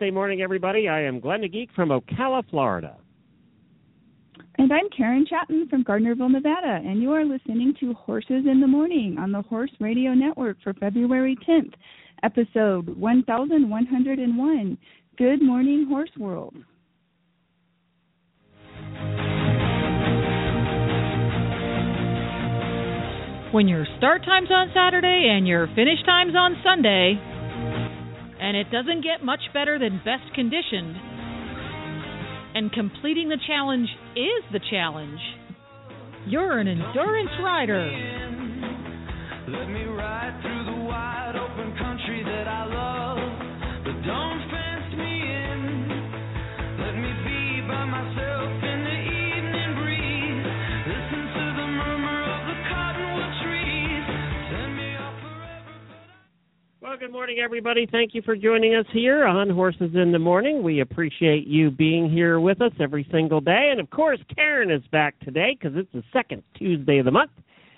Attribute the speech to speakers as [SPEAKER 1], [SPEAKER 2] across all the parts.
[SPEAKER 1] Good morning, everybody. I am Glenn the Geek from Ocala, Florida.
[SPEAKER 2] And I'm Karen Chaton from Gardnerville, Nevada, and you are listening to Horses in the Morning on the Horse Radio Network for February 10th, episode 1101. Good morning, Horse World.
[SPEAKER 3] When your start time's on Saturday and your finish time's on Sunday, and it doesn't get much better than best conditioned, and completing the challenge is the challenge, you're an endurance rider.
[SPEAKER 4] Let me ride through the wide open country that I love.
[SPEAKER 1] Good morning, everybody. Thank you for joining us here on Horses in the Morning. We appreciate you being here with us every single day. And of course, Karen is back today because it's the second Tuesday of the month.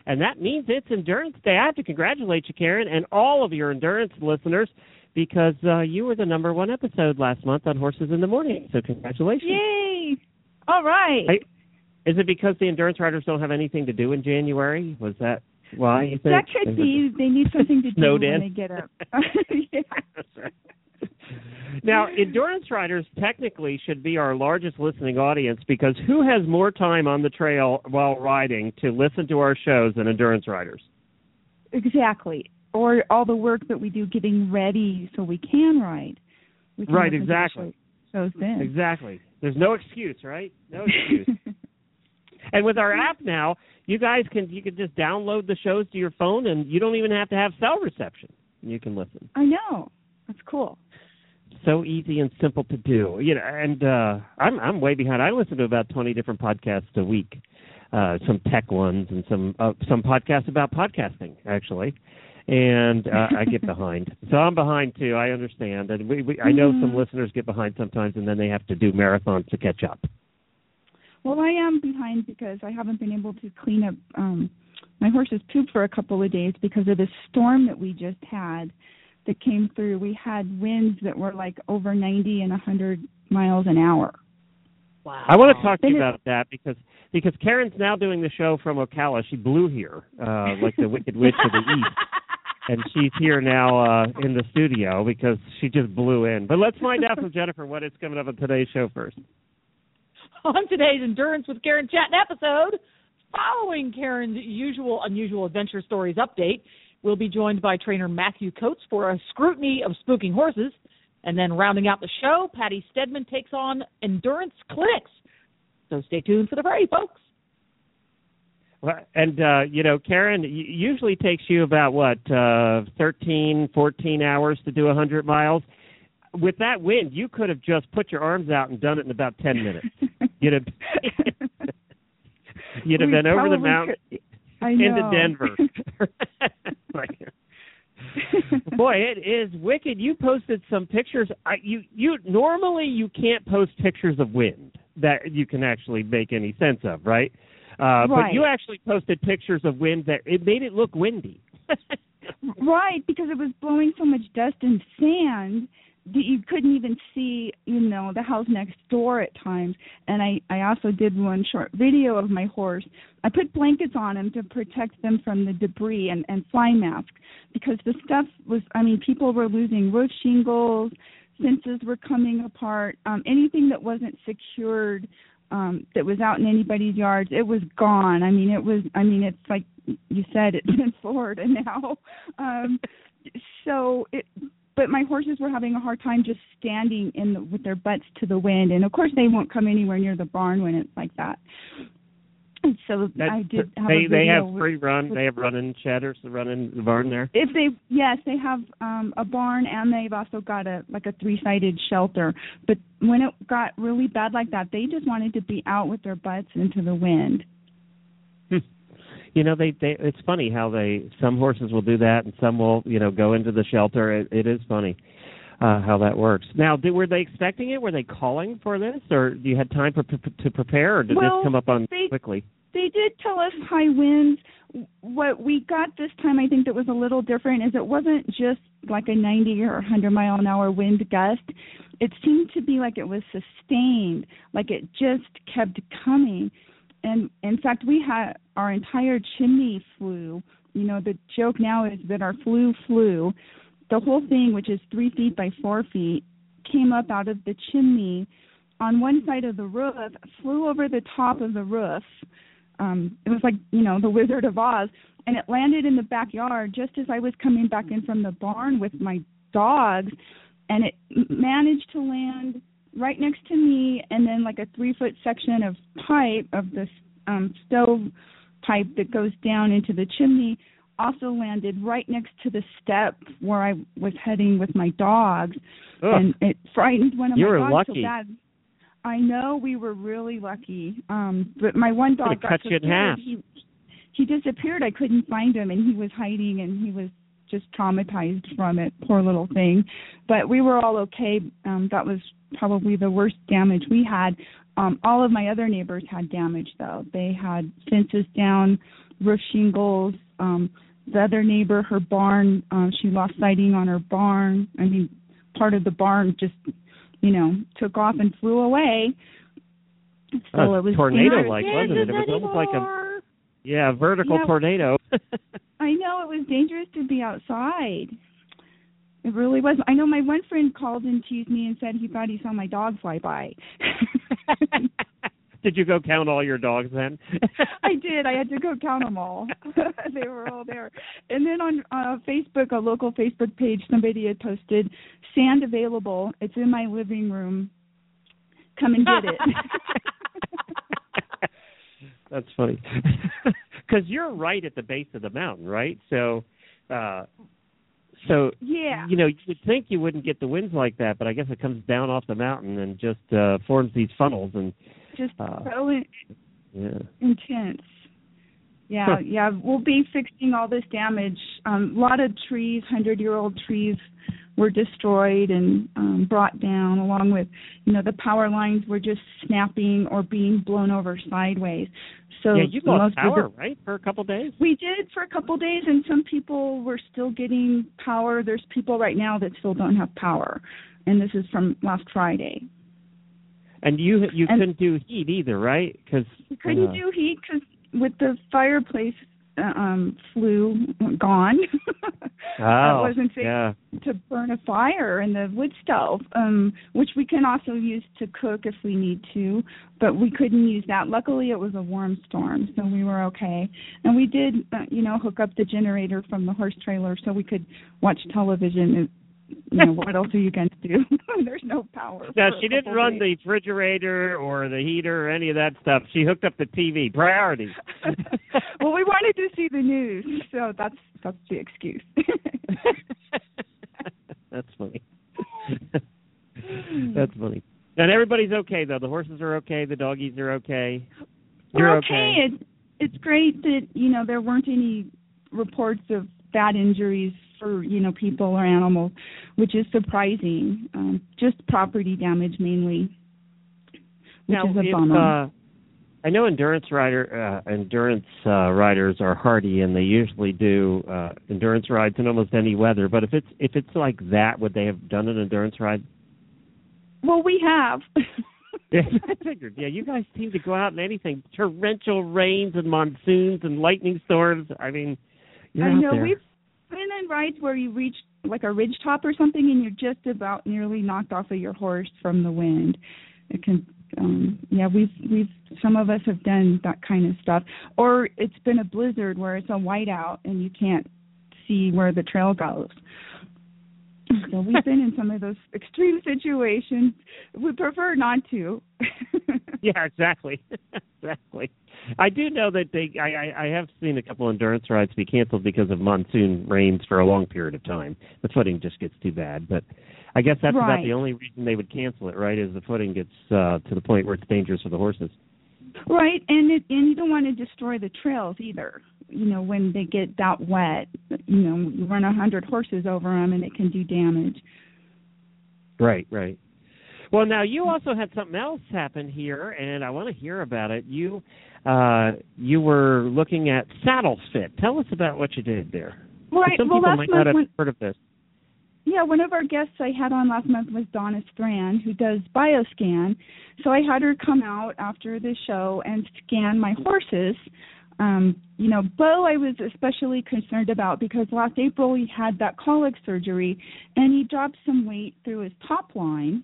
[SPEAKER 1] And that means it's Endurance Day. I have to congratulate you, Karen, and all of your endurance listeners because uh, you were the number one episode last month on Horses in the Morning. So, congratulations.
[SPEAKER 2] Yay! All right.
[SPEAKER 1] I- Is it because the endurance riders don't have anything to do in January? Was that why you think?
[SPEAKER 2] that could be. They need something to do
[SPEAKER 1] Snowed
[SPEAKER 2] when
[SPEAKER 1] in?
[SPEAKER 2] they get up. yeah.
[SPEAKER 1] Now, endurance riders technically should be our largest listening audience because who has more time on the trail while riding to listen to our shows than endurance riders?
[SPEAKER 2] Exactly. Or all the work that we do getting ready so we can ride. We can
[SPEAKER 1] Right,
[SPEAKER 2] listen to the
[SPEAKER 1] exactly.
[SPEAKER 2] show- Shows then.
[SPEAKER 1] Exactly. There's no excuse, right? No excuse. and with our app now, you guys can you can just download the shows to your phone and you don't even have to have cell reception. You can listen.
[SPEAKER 2] I know. That's cool.
[SPEAKER 1] so easy and simple to do. You know, and uh I'm I'm way behind. I listen to about 20 different podcasts a week. Uh some tech ones and some uh, some podcasts about podcasting actually. And uh, I get behind. So I'm behind too. I understand. And we, we I know some
[SPEAKER 2] Mhm.
[SPEAKER 1] listeners get behind sometimes and then they have to do marathons to catch up.
[SPEAKER 2] Well, I am behind because I haven't been able to clean up um my horse's poop for a couple of days because of the storm that we just had that came through. We had winds that were like over 90 and 100 miles an hour.
[SPEAKER 3] Wow.
[SPEAKER 1] I want to talk to you about that because because Karen's now doing the show from Ocala. She blew here, uh, like the Wicked Witch of the East, and she's here now uh, in the studio because she just blew in. But let's find out from Jennifer what is coming up on today's show first.
[SPEAKER 3] On today's Endurance with Karen Chaton episode, following Karen's usual unusual adventure stories update, we'll be joined by trainer Matthew Coats for a scrutiny of spooking horses. And then rounding out the show, Patti Stedman takes on endurance clinics. So stay tuned for the fray, folks.
[SPEAKER 1] Well, And uh, you know, Karen, usually takes you about what uh, thirteen, fourteen hours to do a hundred miles. With that wind, you could have just put your arms out and done it in about ten minutes. You'd have you'd have
[SPEAKER 2] We
[SPEAKER 1] been over the mountain
[SPEAKER 2] could- I
[SPEAKER 1] into Denver. Boy, it is wicked. You posted some pictures. I, you you normally you can't post pictures of wind that you can actually make any sense of, right? Uh, But you actually posted pictures of wind that it made it look windy.
[SPEAKER 2] Right, because it was blowing so much dust and sand you couldn't even see, you know, the house next door at times. And I I also did one short video of my horse. I put blankets on him to protect them from the debris and and fly masks because the stuff was I mean people were losing roof shingles, fences were coming apart, um anything that wasn't secured um that was out in anybody's yards, it was gone. I mean it was I mean it's like you said it's in Florida now. Um so it but my horses were having a hard time just standing in the, with their butts to the wind and of course they won't come anywhere near the barn when it's like that And so
[SPEAKER 1] That,
[SPEAKER 2] I did have
[SPEAKER 1] they
[SPEAKER 2] a
[SPEAKER 1] they have
[SPEAKER 2] with-
[SPEAKER 1] free run. They have running shedders to run in the barn there.
[SPEAKER 2] if they yes they have um a barn and they've also got a like a three sided shelter but when it got really bad like that they just wanted to be out with their butts into the wind
[SPEAKER 1] You know, they they it's funny how they some horses will do that and some will you know go into the shelter. It, it is funny uh how that works. Now, did, were they expecting it? Were they calling for this, or you had time for, to prepare, or did
[SPEAKER 2] Well,
[SPEAKER 1] this come up on
[SPEAKER 2] they-
[SPEAKER 1] quickly?
[SPEAKER 2] they did tell us high winds what we got this time i think that was a little different is it wasn't just like a 90 or 100 mile an hour wind gust it seemed to be like it was sustained like it just kept coming and in fact we had our entire chimney flew. You know the joke now is that our flue flew. The whole thing which is three feet by four feet came up out of the chimney. On one side of the roof flew over the top of the roof. Um it was like you know the wizard of oz. And it landed in the backyard just as i was coming back in from the barn with my dogs. And it managed to land right next to me and then like a three foot section of pipe of this um stove pipe that goes down into the chimney also landed right next to the step where i was heading with my dogs
[SPEAKER 1] Ugh.
[SPEAKER 2] and it frightened one of
[SPEAKER 1] You
[SPEAKER 2] my dogs
[SPEAKER 1] lucky.
[SPEAKER 2] so bad. I know we were really lucky. Um but my one dog got
[SPEAKER 1] cut
[SPEAKER 2] so
[SPEAKER 1] you in half.
[SPEAKER 2] He he disappeared. I couldn't find him and he was hiding and he was just traumatized from it, poor little thing. But we were all okay. Um that was probably the worst damage we had. Um all of my other neighbors had damage though. They had fences down, roof shingles, um the other neighbor, her barn, um, she lost siding on her barn. I mean, part of the barn just, you know, took off and flew away. So it was
[SPEAKER 1] tornado-like, wasn't it? It was almost like a yeah, vertical
[SPEAKER 2] Yeah.
[SPEAKER 1] tornado.
[SPEAKER 2] I know it was dangerous to be outside. It really was. I know my one friend called and teased me and said he thought he saw my dog fly by.
[SPEAKER 1] Did you go count all your dogs then?
[SPEAKER 2] I did. I had to go count them all. they were all there. And then on uh, Facebook, a local Facebook page, somebody had posted sand available. It's in my living room. Come and get it.
[SPEAKER 1] That's funny. Because you're right at the base of the mountain, right? So, uh, so
[SPEAKER 2] yeah.
[SPEAKER 1] you know, you would think you wouldn't get the winds like that, but I guess it comes down off the mountain and just uh forms these funnels and
[SPEAKER 2] Just
[SPEAKER 1] uh,
[SPEAKER 2] so in-
[SPEAKER 1] yeah.
[SPEAKER 2] intense. Yeah,
[SPEAKER 1] Huh.
[SPEAKER 2] yeah. We'll be fixing all this damage. Um, a lot of trees, hundred-year-old trees, were destroyed and um, brought down, along with, you know, the power lines were just snapping or being blown over sideways. So
[SPEAKER 1] yeah, you lost
[SPEAKER 2] most of the-
[SPEAKER 1] power, right, for a couple days?
[SPEAKER 2] We did for a couple days, and some people were still getting power. There's people right now that still don't have power, and this is from last Friday.
[SPEAKER 1] And you you
[SPEAKER 2] And-
[SPEAKER 1] couldn't do heat either, right? Because
[SPEAKER 2] couldn't
[SPEAKER 1] uh,
[SPEAKER 2] do heat because with the fireplace um flue gone,
[SPEAKER 1] oh,
[SPEAKER 2] wasn't safe
[SPEAKER 1] yeah.
[SPEAKER 2] to burn a fire in the wood stove, um, which we can also use to cook if we need to, but we couldn't use that. Luckily, it was a warm storm, so we were okay. And we did, uh, you know, hook up the generator from the horse trailer so we could watch television. You know, what else are you going to do? There's no power.
[SPEAKER 1] No, she didn't run
[SPEAKER 2] days.
[SPEAKER 1] the refrigerator or the heater or any of that stuff. She hooked up the TV. Priorities.
[SPEAKER 2] well, we wanted to see the news, so that's that's the excuse.
[SPEAKER 1] That's funny. That's funny. And everybody's okay though. The horses are okay. The doggies are okay. You're
[SPEAKER 2] We're
[SPEAKER 1] okay.
[SPEAKER 2] It, it's great that you know there weren't any reports of bad injuries for you know people or animals, which is surprising. Um, just property damage mainly, which
[SPEAKER 1] now,
[SPEAKER 2] is a bummer.
[SPEAKER 1] uh, I know endurance rider uh, endurance uh, riders are hardy, and they usually do uh, endurance rides in almost any weather. But if it's if it's like that, would they have done an endurance ride?
[SPEAKER 2] well, we have.
[SPEAKER 1] Yeah, I figured. Yeah, you guys seem to go out in anything torrential rains and monsoons and lightning storms. I mean, you're
[SPEAKER 2] I
[SPEAKER 1] out
[SPEAKER 2] know
[SPEAKER 1] there.
[SPEAKER 2] we've in rides where you reach like a ridge top or something, and you're just about nearly knocked off of your horse from the wind. It can, um, yeah, we've we've some of us have done that kind of stuff. Or it's been a blizzard where it's a whiteout and you can't see where the trail goes. So we've been in some of those extreme situations. We prefer not to.
[SPEAKER 1] yeah, exactly, exactly. I do know that they. I, I I have seen a couple endurance rides be canceled because of monsoon rains for a long period of time. The footing just gets too bad. But I guess that's
[SPEAKER 2] Right.
[SPEAKER 1] about the only reason they would cancel it, right? Is the footing gets uh, to the point where it's dangerous for the horses.
[SPEAKER 2] Right, and it, and you don't want to destroy the trails either. You know, when they get that wet, you know, you run a hundred horses over them, and it can do damage.
[SPEAKER 1] Right, right. Well, now you also had something else happen here, and I want to hear about it. You, uh, you were looking at saddle fit. Tell us about what you did there.
[SPEAKER 2] Right.
[SPEAKER 1] Some
[SPEAKER 2] well,
[SPEAKER 1] people
[SPEAKER 2] last
[SPEAKER 1] might
[SPEAKER 2] month,
[SPEAKER 1] not have
[SPEAKER 2] when,
[SPEAKER 1] heard of this.
[SPEAKER 2] yeah, one of our guests I had on last month was Donna Strand, who does bioscan. So I had her come out after the show and scan my horses. Um, you know, Bo, I was especially concerned about because last April he had that colic surgery and he dropped some weight through his top line.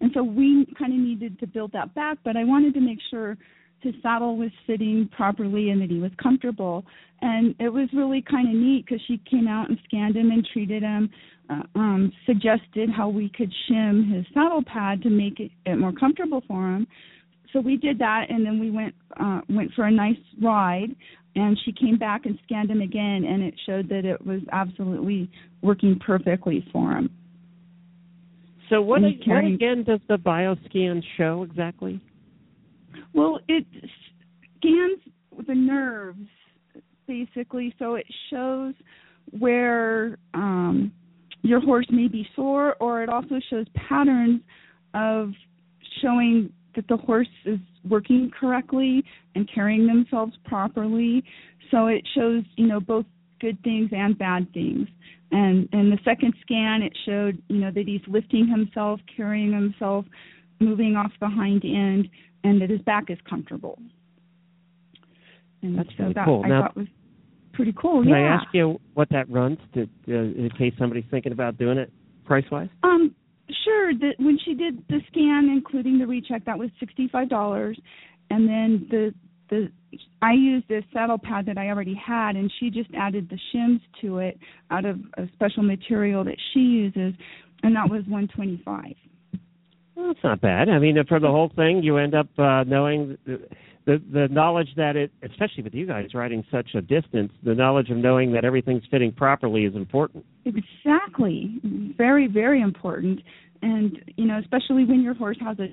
[SPEAKER 2] And so we kind of needed to build that back, but I wanted to make sure his saddle was sitting properly and that he was comfortable. And it was really kind of neat because she came out and scanned him and treated him, uh, um, suggested how we could shim his saddle pad to make it, it more comfortable for him. So we did that, and then we went uh, went for a nice ride. And she came back and scanned him again, and it showed that it was absolutely working perfectly for him.
[SPEAKER 1] So what, what again does the bioscan show exactly?
[SPEAKER 2] Well, it scans the nerves basically, so it shows where um, your horse may be sore, or it also shows patterns of showing that the horse is working correctly and carrying themselves properly. So it shows, you know, both good things and bad things. And and the second scan, it showed, you know, that he's lifting himself, carrying himself, moving off the hind end, and that his back is comfortable. And
[SPEAKER 1] That's
[SPEAKER 2] so
[SPEAKER 1] really
[SPEAKER 2] that
[SPEAKER 1] cool.
[SPEAKER 2] I
[SPEAKER 1] Now-
[SPEAKER 2] thought was pretty cool.
[SPEAKER 1] Can
[SPEAKER 2] yeah.
[SPEAKER 1] I ask you what that runs to, uh, in case somebody's thinking about doing it price wise?
[SPEAKER 2] Um, sure. The, when she did the scan, including the recheck, that was sixty-five dollars, and then the the I used this saddle pad that I already had, and she just added the shims to it out of a special material that she uses, and that was one twenty-five.
[SPEAKER 1] Well, that's not bad. I mean, for the whole thing, you end up uh, knowing the, the knowledge that it, especially with you guys riding such a distance, the knowledge of knowing that everything's fitting properly is important.
[SPEAKER 2] Exactly. Very, very important. And, you know, especially when your horse has a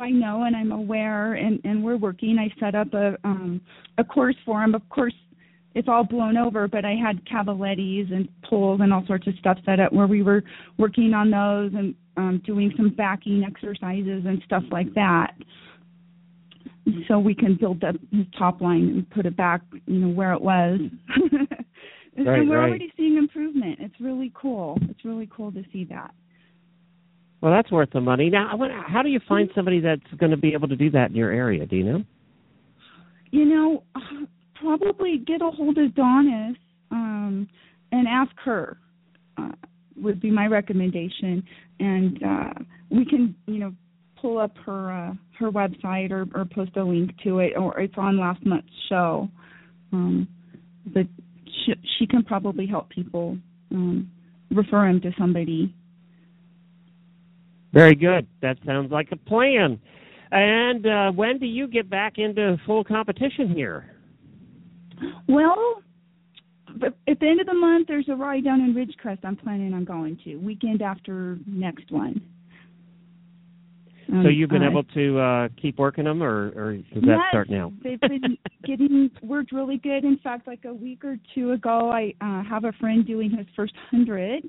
[SPEAKER 2] I know and I'm aware and, and we're working. I set up a um a course for him. Of course it's all blown over, but I had cavalettis and poles and all sorts of stuff set up where we were working on those and um doing some backing exercises and stuff like that. So we can build up his top line and put it back, you know, where it was.
[SPEAKER 1] Right,
[SPEAKER 2] and we're
[SPEAKER 1] right.
[SPEAKER 2] already seeing improvement. It's really cool. It's really cool to see that.
[SPEAKER 1] Well, that's worth the money. Now, I wonder, how do you find somebody that's going to be able to do that in your area? Do you know?
[SPEAKER 2] You know, probably get a hold of Donis um, and ask her. Uh, would be my recommendation, and uh, we can, you know, pull up her uh, her website or, or post a link to it, or it's on last month's show. Um, but she, she can probably help people um, refer him to somebody.
[SPEAKER 1] Very good. That sounds like a plan. And uh, when do you get back into full competition here?
[SPEAKER 2] Well, at the end of the month, there's a ride down in Ridgecrest. I'm planning on going to weekend after next one.
[SPEAKER 1] So
[SPEAKER 2] Um,
[SPEAKER 1] you've been
[SPEAKER 2] uh,
[SPEAKER 1] able to uh, keep working them, or, or does that
[SPEAKER 2] yes,
[SPEAKER 1] start now?
[SPEAKER 2] they've been getting worked really good. In fact, like a week or two ago, I uh, have a friend doing his first hundred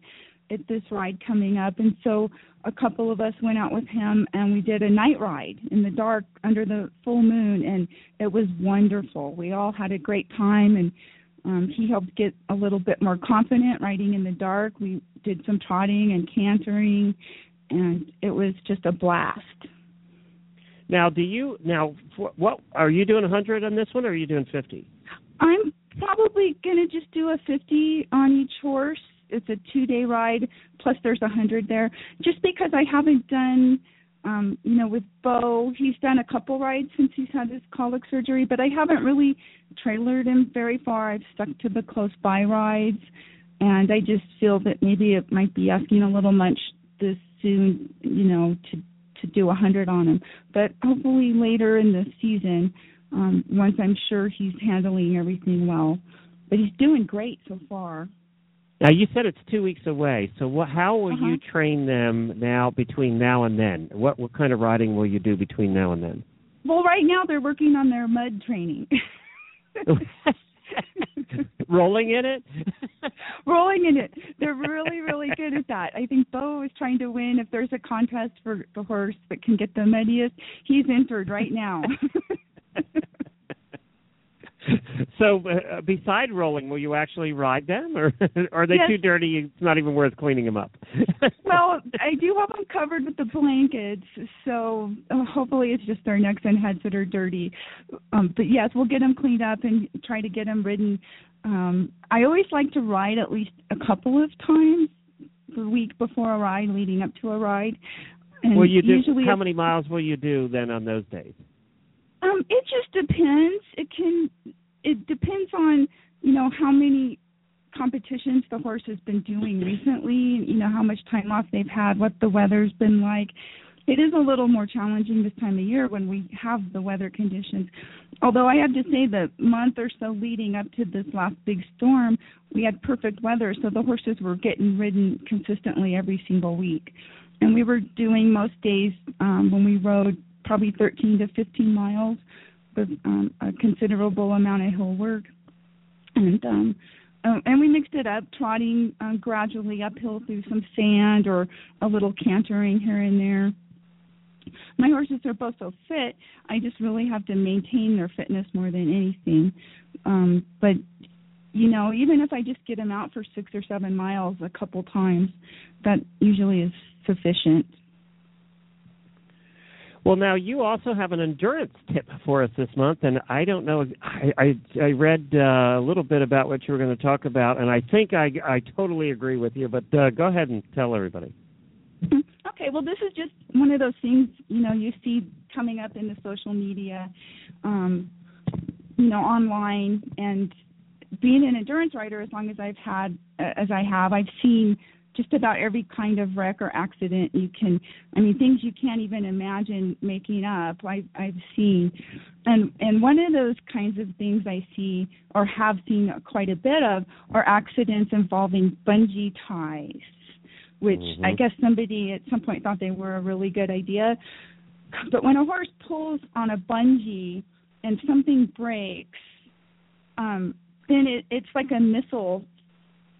[SPEAKER 2] at this ride coming up, and so a couple of us went out with him and we did a night ride in the dark under the full moon, and it was wonderful. We all had a great time, and um, he helped get a little bit more confident riding in the dark. We did some trotting and cantering, and it was just a blast.
[SPEAKER 1] Now, do you now? wh- What are you doing? A hundred on this one, or are you doing fifty?
[SPEAKER 2] I'm probably gonna just do a 50 on each horse. It's a two-day ride, plus there's a hundred there. Just because I haven't done, um, you know, with Bo, he's done a couple rides since he's had his colic surgery, but I haven't really trailered him very far. I've stuck to the close by rides, and I just feel that maybe it might be asking a little much this soon, you know, to to do a hundred on him. But hopefully later in the season, um, once I'm sure he's handling everything well. But he's doing great so far.
[SPEAKER 1] Now you said it's two weeks away. So what, how will
[SPEAKER 2] Uh-huh.
[SPEAKER 1] you train them now between now and then? What what kind of riding will you do between now and then?
[SPEAKER 2] Well, right now they're working on their mud training.
[SPEAKER 1] Rolling in it?
[SPEAKER 2] Rolling in it. They're really, really good at that. I think Bo is trying to win. If there's a contest for the horse that can get the muddiest, he's entered right now.
[SPEAKER 1] so, uh, beside rolling, will you actually ride them, or are they
[SPEAKER 2] Yes.
[SPEAKER 1] too dirty? It's not even worth cleaning them up.
[SPEAKER 2] well, I do have them covered with the blankets, so uh, hopefully it's just their necks and heads that are dirty. Um, but yes, we'll get them cleaned up and try to get them ridden. Um, I always like to ride at least a couple of times the week before a ride, leading up to a ride. And
[SPEAKER 1] will you do? How many miles will you do then on those days?
[SPEAKER 2] Um, it just depends. It can. It depends on you know how many competitions the horse has been doing recently. You know how much time off they've had, what the weather's been like. It is a little more challenging this time of year when we have the weather conditions. Although I have to say the month or so leading up to this last big storm, we had perfect weather, so the horses were getting ridden consistently every single week. And we were doing most days um, when we rode probably 13 to 15 miles with um, a considerable amount of hill work. And um, um, and we mixed it up, trotting um, gradually uphill through some sand or a little cantering here and there. My horses are both so fit. I just really have to maintain their fitness more than anything. Um, but you know, even if I just get them out for six or seven miles a couple times, that usually is sufficient.
[SPEAKER 1] Well, now you also have an endurance tip for us this month, and I don't know. I I, I read uh, a little bit about what you were going to talk about, and I think I I totally agree with you. But uh, go ahead and tell everybody.
[SPEAKER 2] Okay, well, this is just one of those things you know you see coming up in the social media, um, you know, online, and being an endurance rider as long as I've had as I have, I've seen just about every kind of wreck or accident you can. I mean, things you can't even imagine making up. I've I've seen, and and one of those kinds of things I see or have seen quite a bit of are accidents involving bungee ties which I
[SPEAKER 1] Mhm.
[SPEAKER 2] guess somebody at some point thought they were a really good idea. But when a horse pulls on a bungee and something breaks, um, then it, it's like a missile,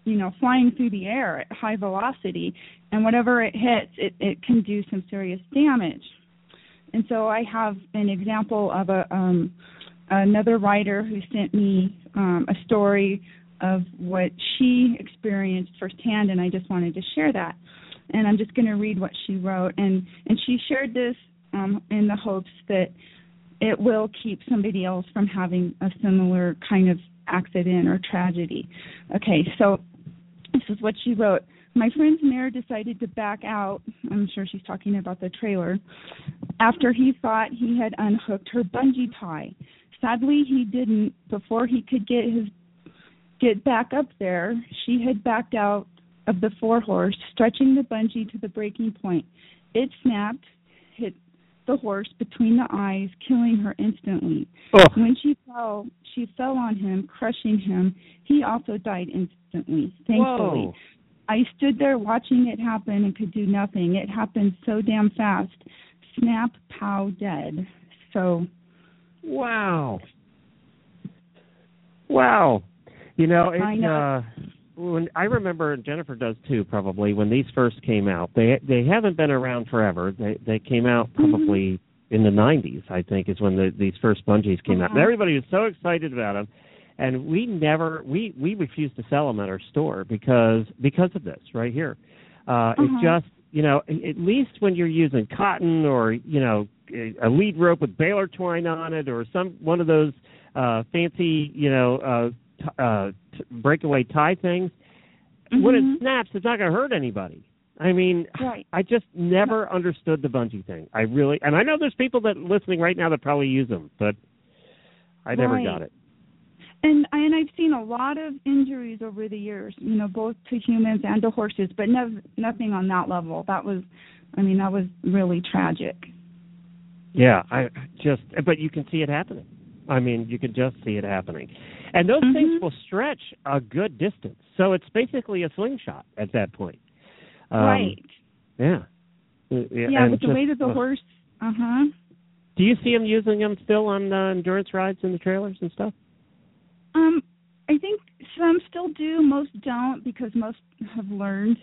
[SPEAKER 2] you know, flying through the air at high velocity, and whatever it hits, it, it can do some serious damage. And so I have an example of a um, another writer who sent me um, a story of what she experienced firsthand, and I just wanted to share that. And I'm just going to read what she wrote, and and she shared this um, in the hopes that it will keep somebody else from having a similar kind of accident or tragedy. Okay, so is what she wrote. My friend's mare decided to back out. I'm sure she's talking about the trailer. After he thought he had unhooked her bungee tie. Sadly, he didn't. Before he could get his get back up there, she had backed out of the forehorse, stretching the bungee to the breaking point. It snapped, hit the horse between the eyes, killing her instantly.
[SPEAKER 1] Oh,
[SPEAKER 2] When she fell, she fell on him, crushing him. He also died instantly, thankfully.
[SPEAKER 1] whoa!
[SPEAKER 2] I stood there watching it happen and could do nothing. It happened so damn fast. Snap, pow, dead. So,
[SPEAKER 1] Wow. Wow. You know, it's
[SPEAKER 2] I know.
[SPEAKER 1] uh when I remember and Jennifer does too probably when these first came out. They they haven't been around forever. They they came out
[SPEAKER 2] Mm-hmm.
[SPEAKER 1] probably in the 90s, I think is when the, these first bungees came out. And
[SPEAKER 2] Uh-huh.
[SPEAKER 1] everybody was so excited about them. And we never we we refused to sell them at our store because because of this right here. Uh
[SPEAKER 2] Uh-huh.
[SPEAKER 1] it's just, you know, at least when you're using cotton or, you know, a lead rope with baler twine on it or some one of those uh fancy, you know, uh t- uh breakaway tie things, when
[SPEAKER 2] Mhm.
[SPEAKER 1] it snaps, it's not going to hurt anybody. I mean,
[SPEAKER 2] right.
[SPEAKER 1] I just never understood the bungee thing. I really, and I know there's people that listening right now that probably use them, but I never
[SPEAKER 2] Right.
[SPEAKER 1] got it.
[SPEAKER 2] and and I've seen a lot of injuries over the years, you know, both to humans and to horses, but nev- nothing on that level. That was, I mean, that was really tragic.
[SPEAKER 1] Yeah, I just but you can see it happening. I mean, you can just see it happening. And those things
[SPEAKER 2] Mhm.
[SPEAKER 1] will stretch a good distance. So it's basically a slingshot at that point. Um,
[SPEAKER 2] right.
[SPEAKER 1] Yeah. Uh,
[SPEAKER 2] Yeah,
[SPEAKER 1] and
[SPEAKER 2] but the
[SPEAKER 1] just-
[SPEAKER 2] way that the
[SPEAKER 1] uh,
[SPEAKER 2] horse. Uh huh.
[SPEAKER 1] Do you see them using them still on uh, endurance rides in the trailers and stuff?
[SPEAKER 2] Um, I think some still do, most don't because most have learned.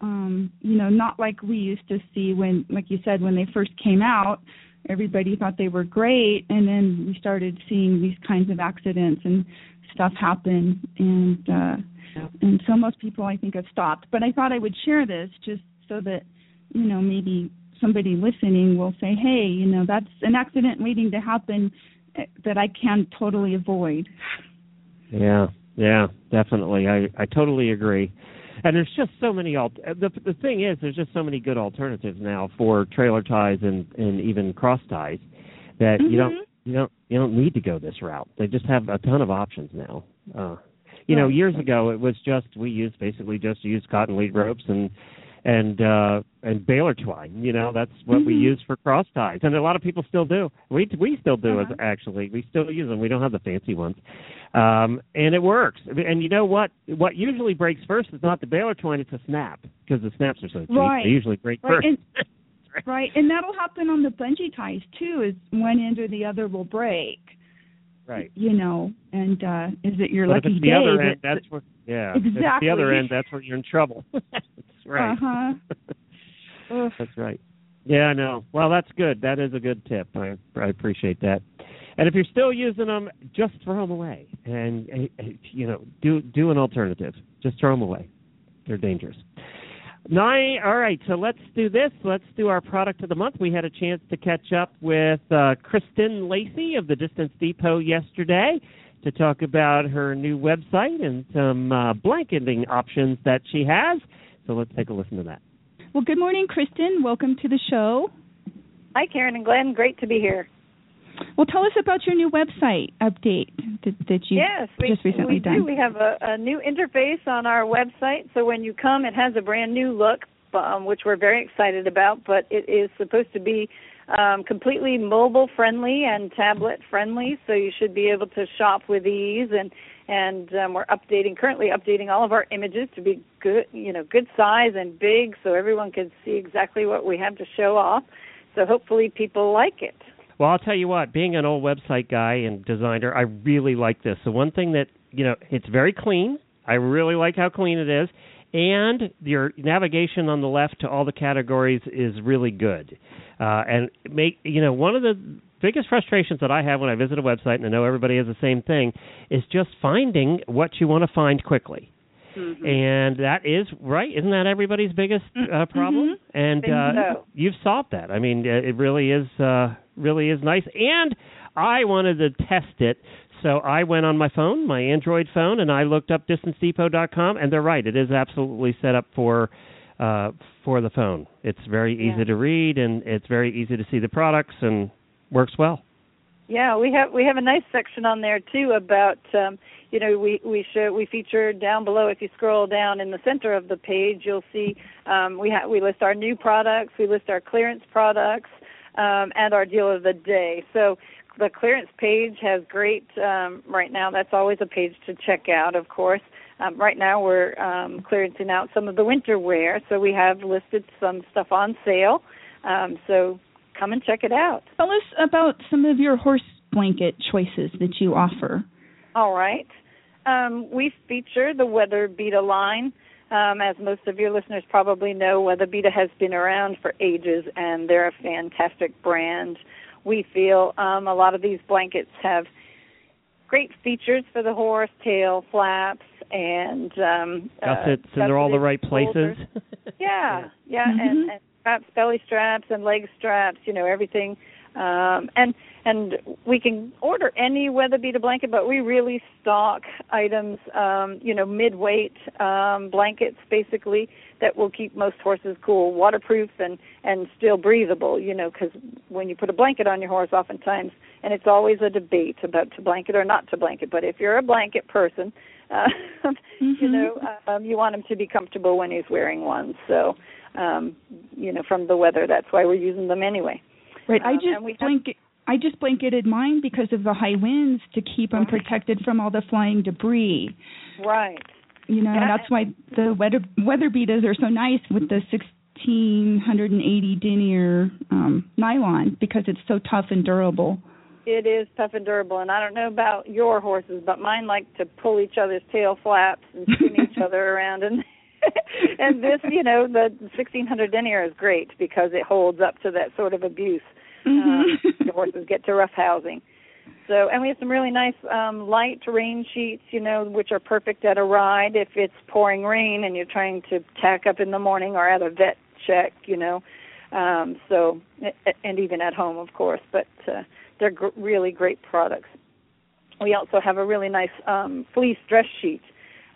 [SPEAKER 2] Um, you know, not like we used to see when, like you said, when they first came out, everybody thought they were great, and then we started seeing these kinds of accidents and stuff happen, and uh, and so most people I think have stopped. But I thought I would share this just so that you know maybe somebody listening will say, hey, you know, that's an accident waiting to happen eh, that I can totally avoid.
[SPEAKER 1] Yeah, yeah, definitely. I I totally agree. And there's just so many alt. The the thing is, there's just so many good alternatives now for trailer ties and and even cross ties that you don't
[SPEAKER 2] Mhm.
[SPEAKER 1] you don't you don't need to go this route. They just have a ton of options now. Uh, you know, years ago it was just we used basically just used cotton lead ropes and and uh and baler twine. You know, that's what we
[SPEAKER 2] Mhm.
[SPEAKER 1] use for cross ties, and a lot of people still do. We we still do
[SPEAKER 2] Uh-huh.
[SPEAKER 1] actually. We still use them. We don't have the fancy ones, um, and it works. And you know what? What usually breaks first is not the baler twine; it's a snap because the snaps are so cheap.
[SPEAKER 2] Right.
[SPEAKER 1] They usually break
[SPEAKER 2] Right,
[SPEAKER 1] first.
[SPEAKER 2] and- Right, and that'll happen on the bungee ties too. Is one end or the other will break.
[SPEAKER 1] right.
[SPEAKER 2] You know, and uh is it your
[SPEAKER 1] But if
[SPEAKER 2] lucky
[SPEAKER 1] it's the
[SPEAKER 2] day?
[SPEAKER 1] other end, that's where yeah. If
[SPEAKER 2] Exactly.
[SPEAKER 1] the other end, that's where you're in trouble. right.
[SPEAKER 2] Uh-huh.
[SPEAKER 1] That's right. Yeah, I know. Well, that's good. That is a good tip. I I appreciate that. And if you're still using them, just throw them away, and uh, you know, do do an alternative. Just throw them away. They're dangerous. Nine. All right. So let's do this. Let's do our product of the month. We had a chance to catch up with uh, Kristen Lacey of the Distance Depot yesterday to talk about her new website and some uh, blanketing options that she has. So let's take a listen to that.
[SPEAKER 2] Well, good morning, Kristen. Welcome to the show.
[SPEAKER 5] Hi, Karen and Glenn. Great to be here.
[SPEAKER 2] Well, tell us about your new website update that, that you
[SPEAKER 5] yes, we,
[SPEAKER 2] just recently
[SPEAKER 5] we
[SPEAKER 2] done.
[SPEAKER 5] do. We have a, a new interface on our website, so when you come, it has a brand new look, um, which we're very excited about. But it is supposed to be um, completely mobile friendly and tablet friendly, so you should be able to shop with ease. And and um, we're updating currently updating all of our images to be good, you know, good size and big, so everyone can see exactly what we have to show off. So hopefully people like it.
[SPEAKER 1] Well, I'll tell you what, being an old website guy and designer, I really like this. So one thing that, you know, it's very clean. I really like how clean it is. And your navigation on the left to all the categories is really good. Uh, and make you know one of the biggest frustrations that I have when I visit a website, and I know everybody has the same thing, is just finding what you want to find quickly.
[SPEAKER 5] Mm-hmm.
[SPEAKER 1] And that is right. Isn't that everybody's biggest uh, problem? And uh,
[SPEAKER 5] so.
[SPEAKER 1] you've solved that. I mean, uh, it really is uh, really is nice. And I wanted to test it, so I went on my phone, my Android phone, and I looked up distancedepot.com. And they're right; it is absolutely set up for uh, for the phone. It's very easy
[SPEAKER 5] Yeah.
[SPEAKER 1] to read, and it's very easy to see the products, and works well.
[SPEAKER 5] Yeah, we have we have a nice section on there too about um, you know we we show we feature down below if you scroll down in the center of the page you'll see um, we ha- we list our new products we list our clearance products um, and our deal of the day. So the clearance page has great um, right now that's always a page to check out of course. Um, right now we're um, clearancing out some of the winter wear so we have listed some stuff on sale. Um, so come and check it out
[SPEAKER 2] Tell us about some of your horse blanket choices that you offer.
[SPEAKER 5] All right. Um, we feature the WeatherBeeta line. Um, as most of your listeners probably know, WeatherBeeta has been around for ages, and they're a fantastic brand. We feel um, a lot of these blankets have great features for the horse, tail flaps, and um,
[SPEAKER 1] Gussets,
[SPEAKER 5] uh,
[SPEAKER 1] and they're all the right places.
[SPEAKER 5] Yeah, yeah,
[SPEAKER 2] Mhm.
[SPEAKER 5] and, and straps, belly straps, and leg straps. You know everything Um, and and we can order any WeatherBeeta blanket, but we really stock items, um, you know, mid-weight um, blankets, basically that will keep most horses cool, waterproof and and still breathable. You know, because when you put a blanket on your horse, oftentimes, and it's always a debate about to blanket or not to blanket. But if you're a blanket person, uh,
[SPEAKER 2] mm-hmm.
[SPEAKER 5] you know, um, you want him to be comfortable when he's wearing one. So, um, you know, from the weather, that's why we're using them anyway.
[SPEAKER 2] Right. I
[SPEAKER 5] Um,
[SPEAKER 2] just
[SPEAKER 5] have-
[SPEAKER 2] blanket. I just blanketed mine because of the high winds to keep them protected from all the flying debris.
[SPEAKER 5] Right.
[SPEAKER 2] You know,
[SPEAKER 5] Yeah.
[SPEAKER 2] that's why the weather WeatherBeetas are so nice with the 1680 denier um, nylon because it's so tough and durable.
[SPEAKER 5] It is tough and durable, and I don't know about your horses, but mine like to pull each other's tail flaps and spin each other around. And and this, you know, the 1600 denier is great because it holds up to that sort of abuse. Um, the horses get to rough housing. So, and we have some really nice um, light rain sheets, you know, which are perfect at a ride if it's pouring rain and you're trying to tack up in the morning or at a vet check, you know. Um, so, and even at home, of course. But uh, they're gr- really great products. We also have a really nice um, fleece dress sheet,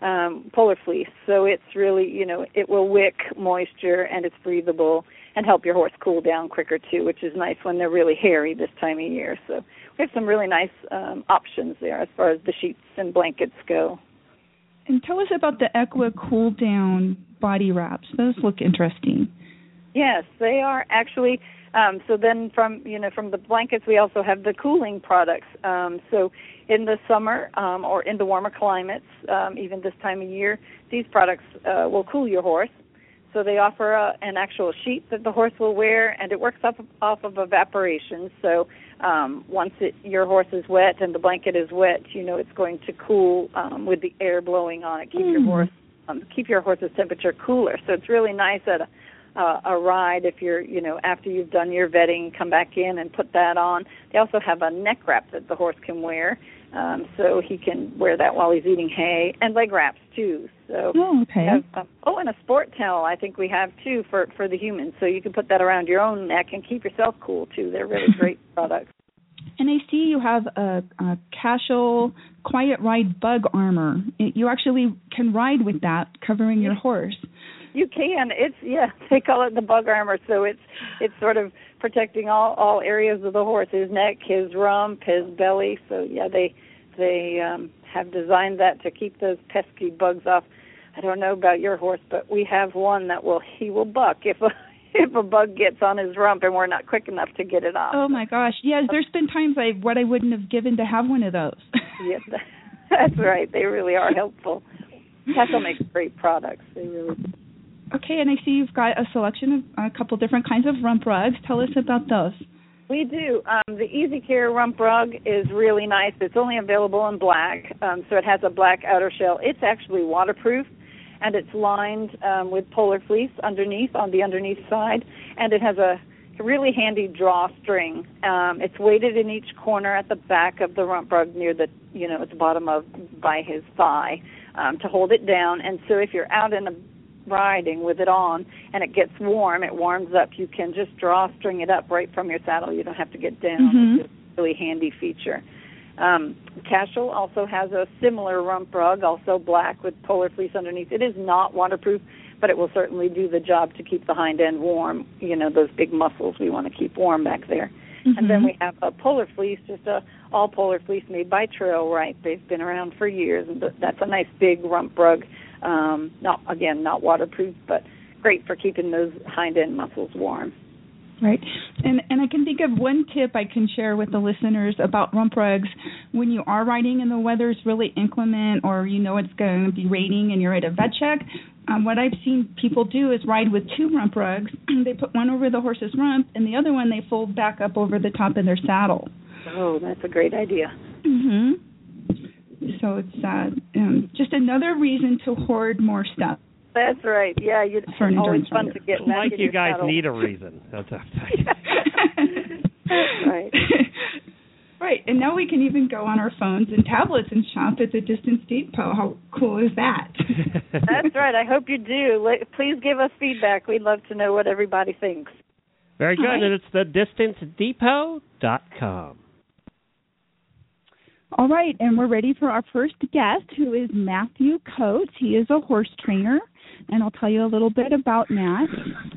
[SPEAKER 5] um, polar fleece. So it's really, you know, it will wick moisture and it's breathable and help your horse cool down quicker too, which is nice when they're really hairy this time of year. So we have some really nice um, options there as far as the sheets and blankets go.
[SPEAKER 2] And tell us about the Equa Cool Down body wraps. Those look interesting.
[SPEAKER 5] Yes, they are actually. Um, so then, from you know, from the blankets, we also have the cooling products. Um, so in the summer um, or in the warmer climates, um, even this time of year, these products uh, will cool your horse. So they offer a, an actual sheet that the horse will wear, and it works off off of evaporation. So um, once it, your horse is wet and the blanket is wet, you know it's going to cool um, with the air blowing on it, keep your
[SPEAKER 2] Mm.
[SPEAKER 5] horse um, keep your horse's temperature cooler. So it's really nice at a uh, a ride if you're you know after you've done your vetting come back in and put that on they also have a neck wrap that the horse can wear um so he can wear that while he's eating hay and leg wraps too so
[SPEAKER 2] Oh, okay.
[SPEAKER 5] have, um, oh and a sport towel i think we have too for for the humans so you can put that around your own neck and keep yourself cool too they're really great products
[SPEAKER 2] And I see you have a, a Cashel Quiet Ride Bug Armor. It, you actually can ride with that, covering your horse.
[SPEAKER 5] You can. It's yeah. They call it the bug armor. So it's it's sort of protecting all all areas of the horse, his neck, his rump, his belly. So yeah, they they um, have designed that to keep those pesky bugs off. I don't know about your horse, but we have one that will he will buck if a if a bug gets on his rump and we're not quick enough to get it off.
[SPEAKER 2] Oh my gosh! Yes, there's been times I what I wouldn't have given to have one of those.
[SPEAKER 5] Yes, that's right. They really are helpful. Cashel makes great products. They really.
[SPEAKER 2] Okay, and I see you've got a selection of a couple different kinds of rump rugs. Tell us about those.
[SPEAKER 5] We do. Um, the Easy Care rump rug is really nice. It's only available in black, um, so it has a black outer shell. It's actually waterproof, and it's lined um, with polar fleece underneath on the underneath side, and it has a really handy drawstring. Um, it's weighted in each corner at the back of the rump rug near the you know the bottom of by his thigh um, to hold it down. And so if you're out in a riding with it on and it gets warm, it warms up, you can just drawstring it up right from your saddle. You don't have to get down.
[SPEAKER 2] Mhm.
[SPEAKER 5] It's a really handy feature. Um, Cashel also has a similar rump rug, also black with polar fleece underneath. It is not waterproof, but it will certainly do the job to keep the hind end warm. You know, those big muscles we want to keep warm back there. And then
[SPEAKER 2] Mhm.
[SPEAKER 5] we have a polar fleece, just a all polar fleece made by Trail Right. They've been around for years, and that's a nice big rump rug. Um, not again, not waterproof, but great for keeping those hind end muscles warm.
[SPEAKER 2] Right. And and I can think of one tip I can share with the listeners about rump rugs when you are riding and the weather's really inclement or you know it's going to be raining and you're at a vet check. Um, what I've seen people do is ride with two rump rugs. they put one over the horse's rump and the other one they fold back up over the top of their saddle.
[SPEAKER 5] Oh, that's a great idea.
[SPEAKER 2] Mhm. So it's uh, um, just another reason to hoard more stuff.
[SPEAKER 5] That's right. Yeah, you
[SPEAKER 2] For
[SPEAKER 5] always fun
[SPEAKER 2] rider.
[SPEAKER 5] to get back
[SPEAKER 1] like
[SPEAKER 5] in
[SPEAKER 1] you
[SPEAKER 5] your
[SPEAKER 1] guys
[SPEAKER 5] saddle.
[SPEAKER 1] need a reason. That's what
[SPEAKER 5] That's right.
[SPEAKER 2] Right, and now we can even go on our phones and tablets and shop at the Distance Depot. How cool is that?
[SPEAKER 5] That's right. I hope you do. Please give us feedback. We'd love to know what everybody thinks.
[SPEAKER 1] Very good,
[SPEAKER 2] All right.
[SPEAKER 1] and it's the distancedepot.com.
[SPEAKER 2] All right, and we're ready for our first guest, who is Matthew Coats. He is a horse trainer, and I'll tell you a little bit about Matt.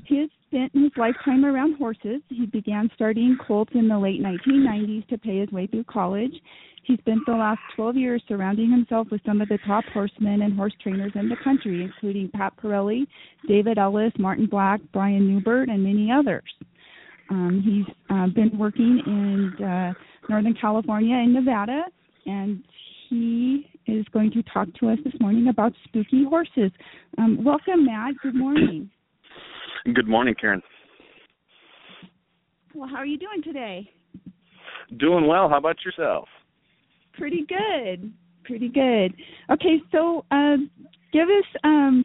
[SPEAKER 2] He has spent his lifetime around horses. He began studying colts in the late 1990s to pay his way through college. He spent the last 12 years surrounding himself with some of the top horsemen and horse trainers in the country, including Pat Parelli, David Ellis, Martin Black, Bryan Neubert, and many others. Um, he's uh, been working in uh, Northern California and Nevada, and he is going to talk to us this morning about spooky horses. Um, welcome, Matt. Good morning.
[SPEAKER 6] Good morning, Karen.
[SPEAKER 2] Well, how are you doing today?
[SPEAKER 6] Doing well. How about yourself?
[SPEAKER 2] Pretty good. Pretty good. Okay, so uh, give us um,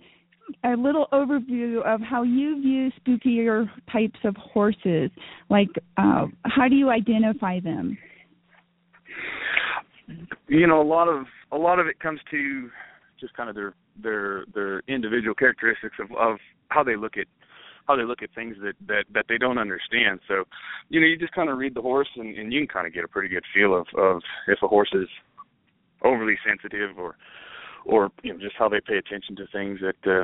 [SPEAKER 2] a little overview of how you view spookier types of horses. Like, uh, how do you identify them?
[SPEAKER 6] You know, a lot of a lot of it comes to just kind of their their their individual characteristics of of how they look at how they look at things that that that they don't understand. So, you know, you just kind of read the horse and, and you can kind of get a pretty good feel of of if a horse is overly sensitive or or you know just how they pay attention to things that uh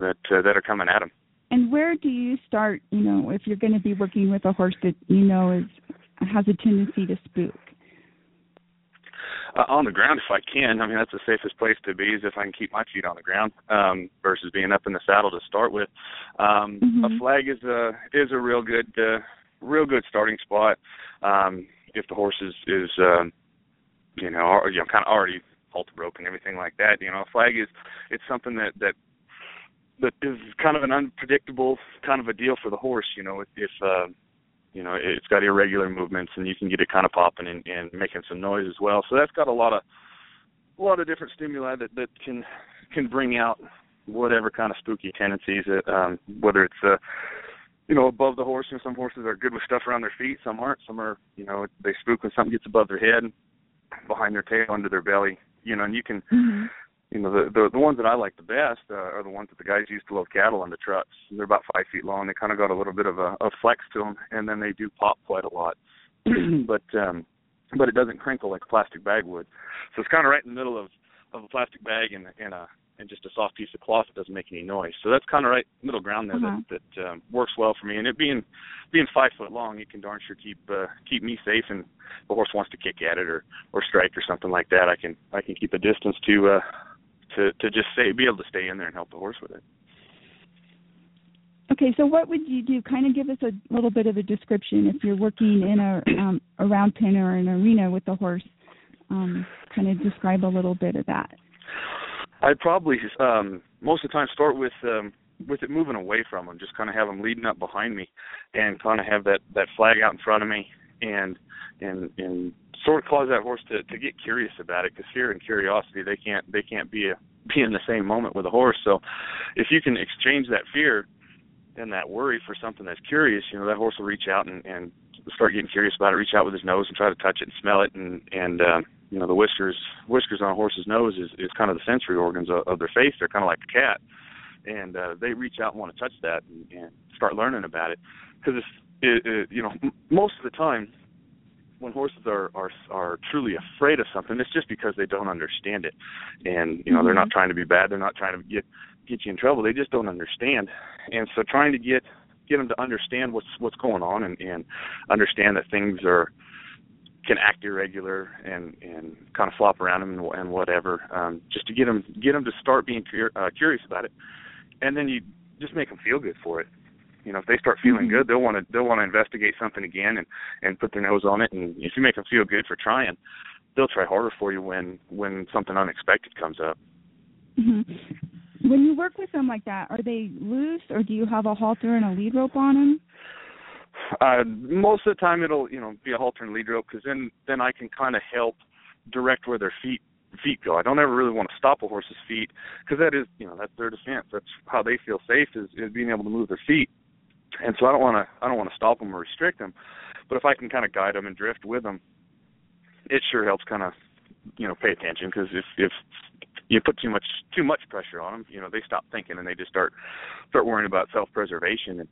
[SPEAKER 6] that uh, that are coming at them.
[SPEAKER 2] And where do you start? You know, if you're going to be working with a horse that you know is has a tendency to spook.
[SPEAKER 6] Uh, on the ground if I can. I mean, that's the safest place to be is if I can keep my feet on the ground um, versus being up in the saddle to start with. Um,
[SPEAKER 2] Mhm.
[SPEAKER 6] A flag is a is a real good uh, real good starting spot um, if the horse is is um, you know or, you know kind of already halter broken everything like that. You know, a flag is it's something that that that is kind of an unpredictable kind of a deal for the horse. You know, if, if uh, you know it's got irregular movements and you can get it kind of popping and, and making some noise as well. So that's got a lot of a lot of different stimuli that that can can bring out whatever kind of spooky tendencies. That, um, whether it's uh, you know above the horse, you know, some horses are good with stuff around their feet. Some aren't. Some are you know they spook when something gets above their head, behind their tail, under their belly. You know, and you can
[SPEAKER 2] Mm-hmm.
[SPEAKER 6] You know the the the ones that I like the best uh, are the ones that the guys use to load cattle on the trucks. They're about five feet long. They kind of got a little bit of a, a flex to them, and then they do pop quite a lot. but um, but it doesn't crinkle like a plastic bag would. So it's kind of right in the middle of of a plastic bag and and a and just a soft piece of cloth that doesn't make any noise. So that's kind of right middle ground there
[SPEAKER 2] Uh-huh.
[SPEAKER 6] that that um, works well for me. And it being being five foot long, it can darn sure keep uh, keep me safe. And if the horse wants to kick at it or or strike or something like that, I can I can keep a distance to uh, to to just say be able to stay in there and help the horse with it.
[SPEAKER 2] Okay, so what would you do? Kind of give us a little bit of a description if you're working in a um, a round pen or an arena with the horse. Um, kind of describe a little bit of that.
[SPEAKER 6] I'd probably um most of the time start with um with it moving away from them, just kind of have them leading up behind me, and kind of have that that flag out in front of me, and and and sort of cause that horse to to get curious about it, because fear and curiosity they can't they can't be a be in the same moment with a horse. So if you can exchange that fear and that worry for something that's curious, you know that horse will reach out and and start getting curious about it, reach out with his nose and try to touch it and smell it, and and uh, you know the whiskers whiskers on a horse's nose is is kind of the sensory organs of, of their face. They're kind of like a cat, and uh, they reach out and want to touch that and, and start learning about it. Because it, it, you know m- most of the time when horses are are are truly afraid of something, it's just because they don't understand it, and you know they're not trying to be bad. They're not trying to get get you in trouble. They just don't understand, and so trying to get get them to understand what's what's going on and and understand that things are can act irregular and and kind of flop around them and, and whatever um just to get them get them to start being cur- uh, curious about it and then you just make them feel good for it you know if they start feeling good they'll want to they'll want to investigate something again and and put their nose on it. And if you make them feel good for trying they'll try harder for you when when something unexpected comes up.
[SPEAKER 2] Hmm When you work with them like that, are they loose or do you have a halter and a lead rope on them?
[SPEAKER 6] uh most of the time it'll you know be a halter and lead rope because then then i can kind of help direct where their feet feet go. I don't ever really want to stop a horse's feet because that is you know that's their defense. That's how they feel safe is is being able to move their feet and so i don't want to i don't want to stop them or restrict them but if i can kind of guide them and drift with them it sure helps kind of you know pay attention because if if you put too much too much pressure on them you know they stop thinking and they just start start worrying about self preservation and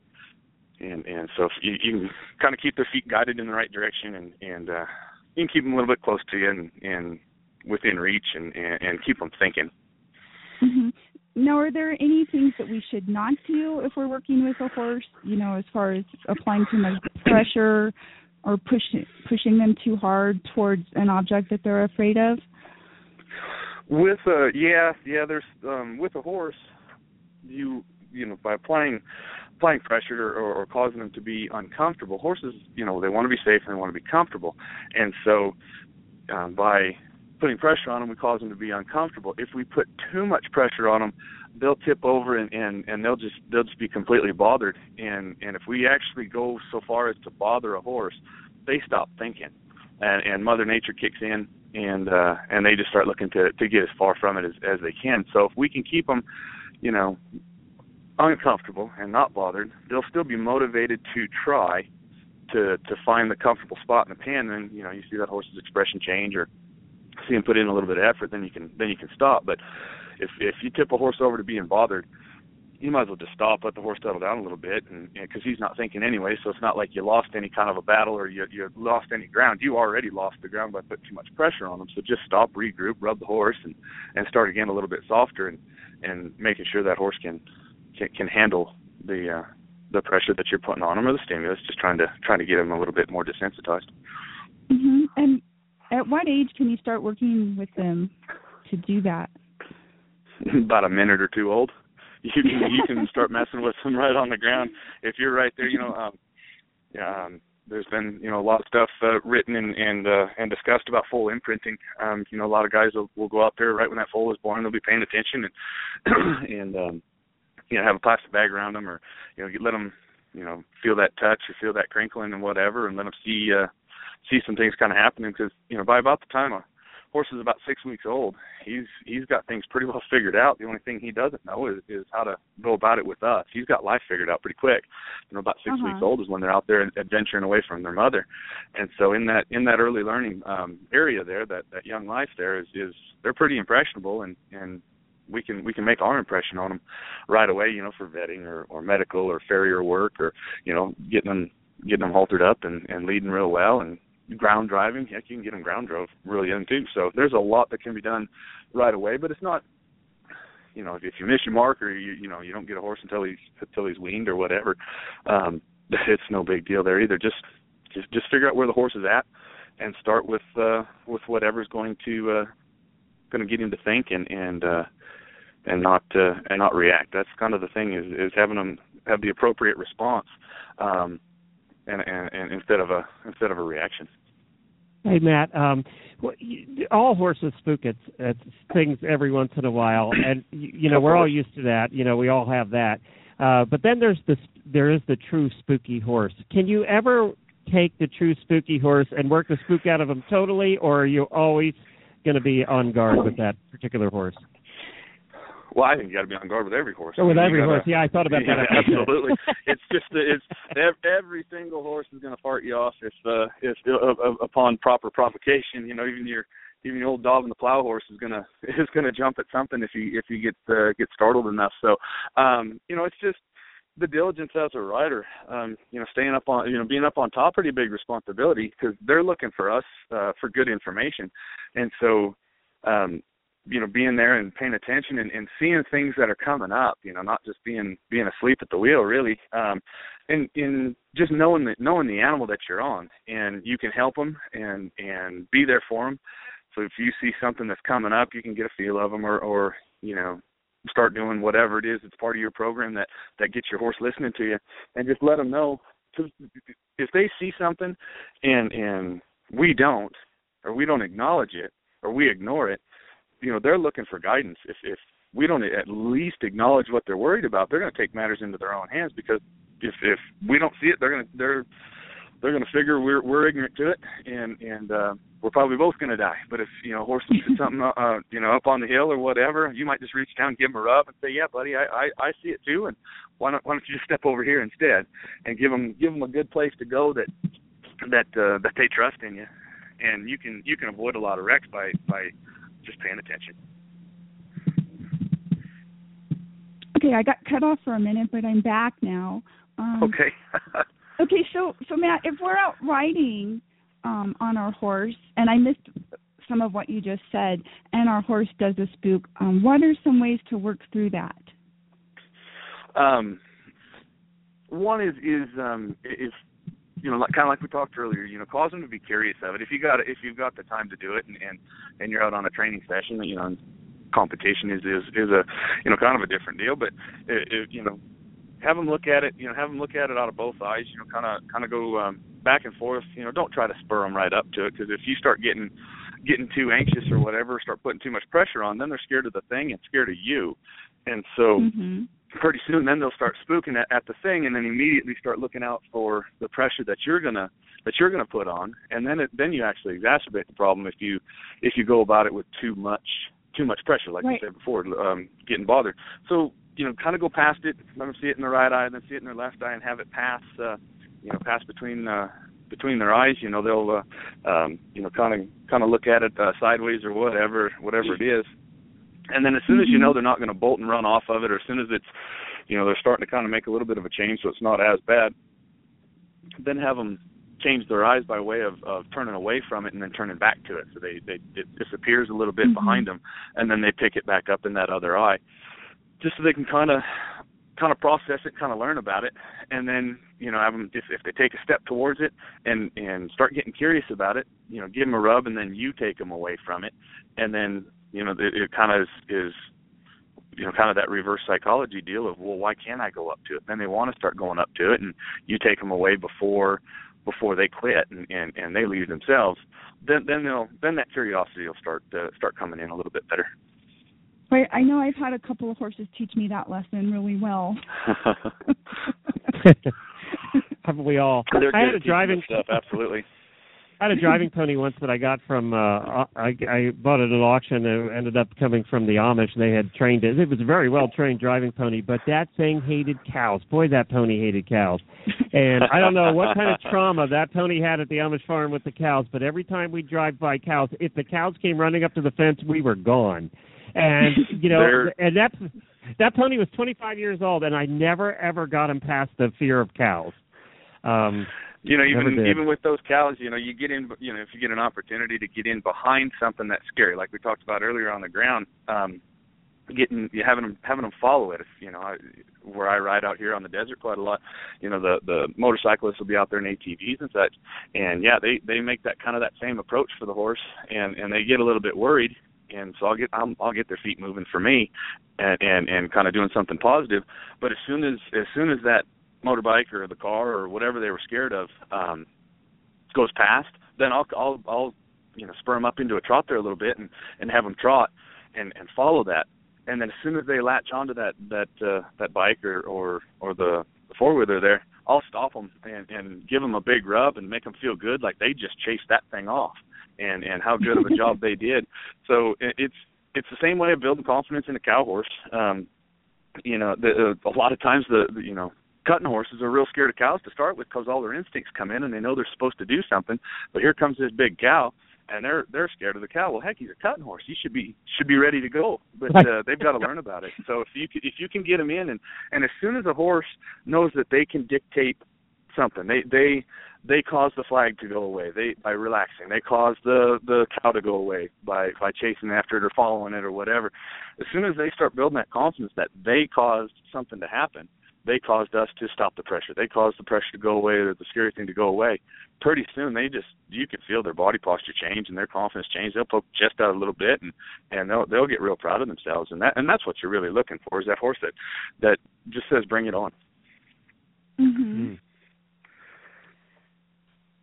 [SPEAKER 6] and and so you, you can kind of keep their feet guided in the right direction, and and uh, you can keep them a little bit close to you and and within reach, and and, and keep them thinking.
[SPEAKER 2] hmm Now, are there any things that we should not do if we're working with a horse? You know, as far as applying too much pressure or pushing pushing them too hard towards an object that they're afraid of.
[SPEAKER 6] With uh yeah, yeah, there's um with a horse you you know, by applying applying pressure or, or causing them to be uncomfortable, horses, you know, they want to be safe and they want to be comfortable. And so um by putting pressure on them, we cause them to be uncomfortable. If we put too much pressure on them, they'll tip over and and and they'll just they'll just be completely bothered. And and if we actually go so far as to bother a horse, they stop thinking, and and Mother Nature kicks in, and uh and they just start looking to to get as far from it as as they can. So if we can keep them, you know, uncomfortable and not bothered, they'll still be motivated to try to to find the comfortable spot in the pen. And you know, you see that horse's expression change or see him put in a little bit of effort, then you can then you can stop. But if if you tip a horse over to being bothered, you might as well just stop, let the horse settle down a little bit, and because he's not thinking anyway, so it's not like you lost any kind of a battle or you you lost any ground. You already lost the ground by putting too much pressure on him. So just stop, regroup, rub the horse, and and start again a little bit softer, and and making sure that horse can can, can handle the uh, the pressure that you're putting on him or the stimulus. Just trying to trying to get him a little bit more desensitized.
[SPEAKER 2] Mm-hmm. And at what age can you start working with them to do that?
[SPEAKER 6] about a minute or two old. You can you can start messing with them right on the ground if you're right there. You know, um, yeah, um, there's been you know a lot of stuff uh, written and and uh, and discussed about foal imprinting. Um, you know, a lot of guys will, will go out there right when that foal is born. They'll be paying attention and and um, you know have a plastic bag around them or you know let them you know feel that touch or feel that crinkling and whatever and let them see uh, see some things kind of happening because you know by about the time a horse is about six weeks old, he's he's got things pretty well figured out. The only thing he doesn't know is is how to go about it with us. He's got life figured out pretty quick. You know, about 6
[SPEAKER 2] Uh-huh.
[SPEAKER 6] weeks old is when they're out there adventuring away from their mother, and so in that in that early learning um, area there, that that young life there is is they're pretty impressionable and and we can we can make our impression on them right away. You know, for vetting or or medical or farrier work or you know getting them getting them haltered up and and leading real well and ground driving. Heck, you can get them ground drove really young too. So there's a lot that can be done right away, but it's not. You know, if, if you miss your mark or you you know you don't get a horse until he's until he's weaned or whatever, um, it's no big deal there either. Just just just figure out where the horse is at and start with uh with whatever's going to uh going to get him to think and and uh and not uh and not react. That's kind of the thing is is having them have the appropriate response um and, and, and instead of a instead of a reaction.
[SPEAKER 1] Hey Matt, um, all horses spook at, at things every once in a while, and you, you know we're all used to that. You know we all have that. Uh, but then there's this there is the true spooky horse. Can you ever take the true spooky horse and work the spook out of him totally, or are you always going to be on guard with that particular horse?
[SPEAKER 6] Well, I think you got to be on guard with every horse.
[SPEAKER 1] Or with every
[SPEAKER 6] gotta-
[SPEAKER 1] horse? Yeah, I thought about that.
[SPEAKER 6] Absolutely. it's just that it's ev- every single horse is going to fart you off if uh if uh, uh, upon proper provocation. You know, even your even your old dog and the plow horse is gonna is gonna jump at something if you if you get uh, get startled enough. So, um, you know, it's just the diligence as a rider. Um, you know, staying up on you know being up on top, pretty big responsibility because they're looking for us uh, for good information, and so. um you know being there and paying attention and, and seeing things that are coming up you know not just being being asleep at the wheel really. Um and in just knowing that knowing the animal that you're on and you can help them and and be there for them so if you see something that's coming up you can get a feel of them or or you know start doing whatever it is that's part of your program that that gets your horse listening to you and just let them know. If they see something and and we don't or we don't acknowledge it or we ignore it you know they're looking for guidance. If if we don't at least acknowledge what they're worried about they're going to take matters into their own hands because if if we don't see it they're going to they're they're going to figure we're we're ignorant to it and and uh we're probably both going to die. But if you know horses horse something uh you know up on the hill or whatever you might just reach down give him a rub and say yeah buddy i i i see it too and why don't why don't you just step over here instead and give them give them a good place to go that that uh that they trust in you. And you can you can avoid a lot of wrecks by by just paying attention.
[SPEAKER 2] Okay, I got cut off for a minute, but I'm back now. Um,
[SPEAKER 6] Okay.
[SPEAKER 2] Okay, so so Matt, if we're out riding um on our horse and I missed some of what you just said and our horse does a spook, um what are some ways to work through that?
[SPEAKER 6] um, one is is um, is you know, like, kind of like we talked earlier, you know, cause them to be curious of it. If you got if you've got the time to do it, and and, and you're out on a training session, you know, competition is is is a you know kind of a different deal. But it, it, you know, have them look at it. You know, have them look at it out of both eyes. You know, kind of kind of go um, back and forth. You know, don't try to spur them right up to it because if you start getting getting too anxious or whatever, start putting too much pressure on, then they're scared of the thing and scared of you. And so
[SPEAKER 2] Mhm.
[SPEAKER 6] Pretty soon then they'll start spooking at, at the thing and then immediately start looking out for the pressure that you're gonna that you're gonna put on. And then it then you actually exacerbate the problem if you if you go about it with too much too much pressure like
[SPEAKER 2] Right.
[SPEAKER 6] you said before um getting bothered. So you know kind of go past it let them see it in the right eye then see it in their left eye and have it pass uh you know pass between uh between their eyes. You know they'll uh um you know kind of kind of look at it uh, sideways or whatever whatever it is and then as soon as you know they're not going to bolt and run off of it, or as soon as it's, you know, they're starting to kind of make a little bit of a change, so it's not as bad. Then have them change their eyes by way of, of turning away from it and then turning back to it, so they they it disappears a little bit
[SPEAKER 2] Mhm.
[SPEAKER 6] behind them, and then they pick it back up in that other eye, just so they can kind of kind of process it, kind of learn about it, and then you know have them if if they take a step towards it and and start getting curious about it, you know, give them a rub, and then you take them away from it, and then you know it, it kind of is, is you know kind of that reverse psychology deal of well why can't I go up to it? Then they want to start going up to it, and you take them away before before they quit and and, and they leave themselves. Then then they'll then that curiosity will start uh, start coming in a little bit better.
[SPEAKER 2] Right, I know I've had a couple of horses teach me that lesson really well.
[SPEAKER 1] Haven't we all?
[SPEAKER 6] They're
[SPEAKER 1] I
[SPEAKER 6] good
[SPEAKER 1] had a
[SPEAKER 6] at teaching
[SPEAKER 1] driving
[SPEAKER 6] stuff, absolutely.
[SPEAKER 1] I had a driving pony once that I got from uh I I bought it at auction and it ended up coming from the Amish and they had trained it. It was a very well trained driving pony, but that thing hated cows. Boy, that pony hated cows. And I don't know what kind of trauma that pony had at the Amish farm with the cows, but every time we drive by cows, if the cows came running up to the fence, we were gone. And you know,
[SPEAKER 6] They're-
[SPEAKER 1] and that's that pony was 25 years old and I never ever got him past the fear of cows. Um
[SPEAKER 6] You know, even even with those cows, you know, you get in, you know, if you get an opportunity to get in behind something that's scary, like we talked about earlier on the ground, um, getting you having them having them follow it. If you know, I, where I ride out here on the desert quite a lot, you know, the the motorcyclists will be out there in ATVs and such, and yeah, they they make that kind of that same approach for the horse, and and they get a little bit worried, and so I'll get I'll, I'll get their feet moving for me, and and and kind of doing something positive. But as soon as as soon as that motorbike or the car or whatever they were scared of um goes past, then I'll I'll I'll you know spur them up into a trot there a little bit and and have them trot and and follow that. And then as soon as they latch onto that that uh, that bike or or or the, the four wheeler there, I'll stop them and and give them a big rub and make them feel good like they just chased that thing off and and how good of a job they did. So it, it's it's the same way of building confidence in a cow horse. Um, you know, the, uh, a lot of times the, the you know cutting horses are real scared of cows to start with because all their instincts come in and they know they're supposed to do something. But here comes this big cow, and they're they're scared of the cow. Well, heck, he's a cutting horse. He should be should be ready to go. But uh, they've got to learn about it. So if you if you can get them in, and and as soon as a horse knows that they can dictate something, they they they cause the flag to go away. They by relaxing, they cause the the cow to go away by by chasing after it or following it or whatever. As soon as they start building that confidence that they caused something to happen, they caused us to stop the pressure. They caused the pressure to go away or the scary thing to go away. Pretty soon they just you can feel their body posture change and their confidence change. They'll poke chest out a little bit and and they'll they'll get real proud of themselves and that and that's what you're really looking for is that horse that that just says bring it on.
[SPEAKER 2] Mm-hmm.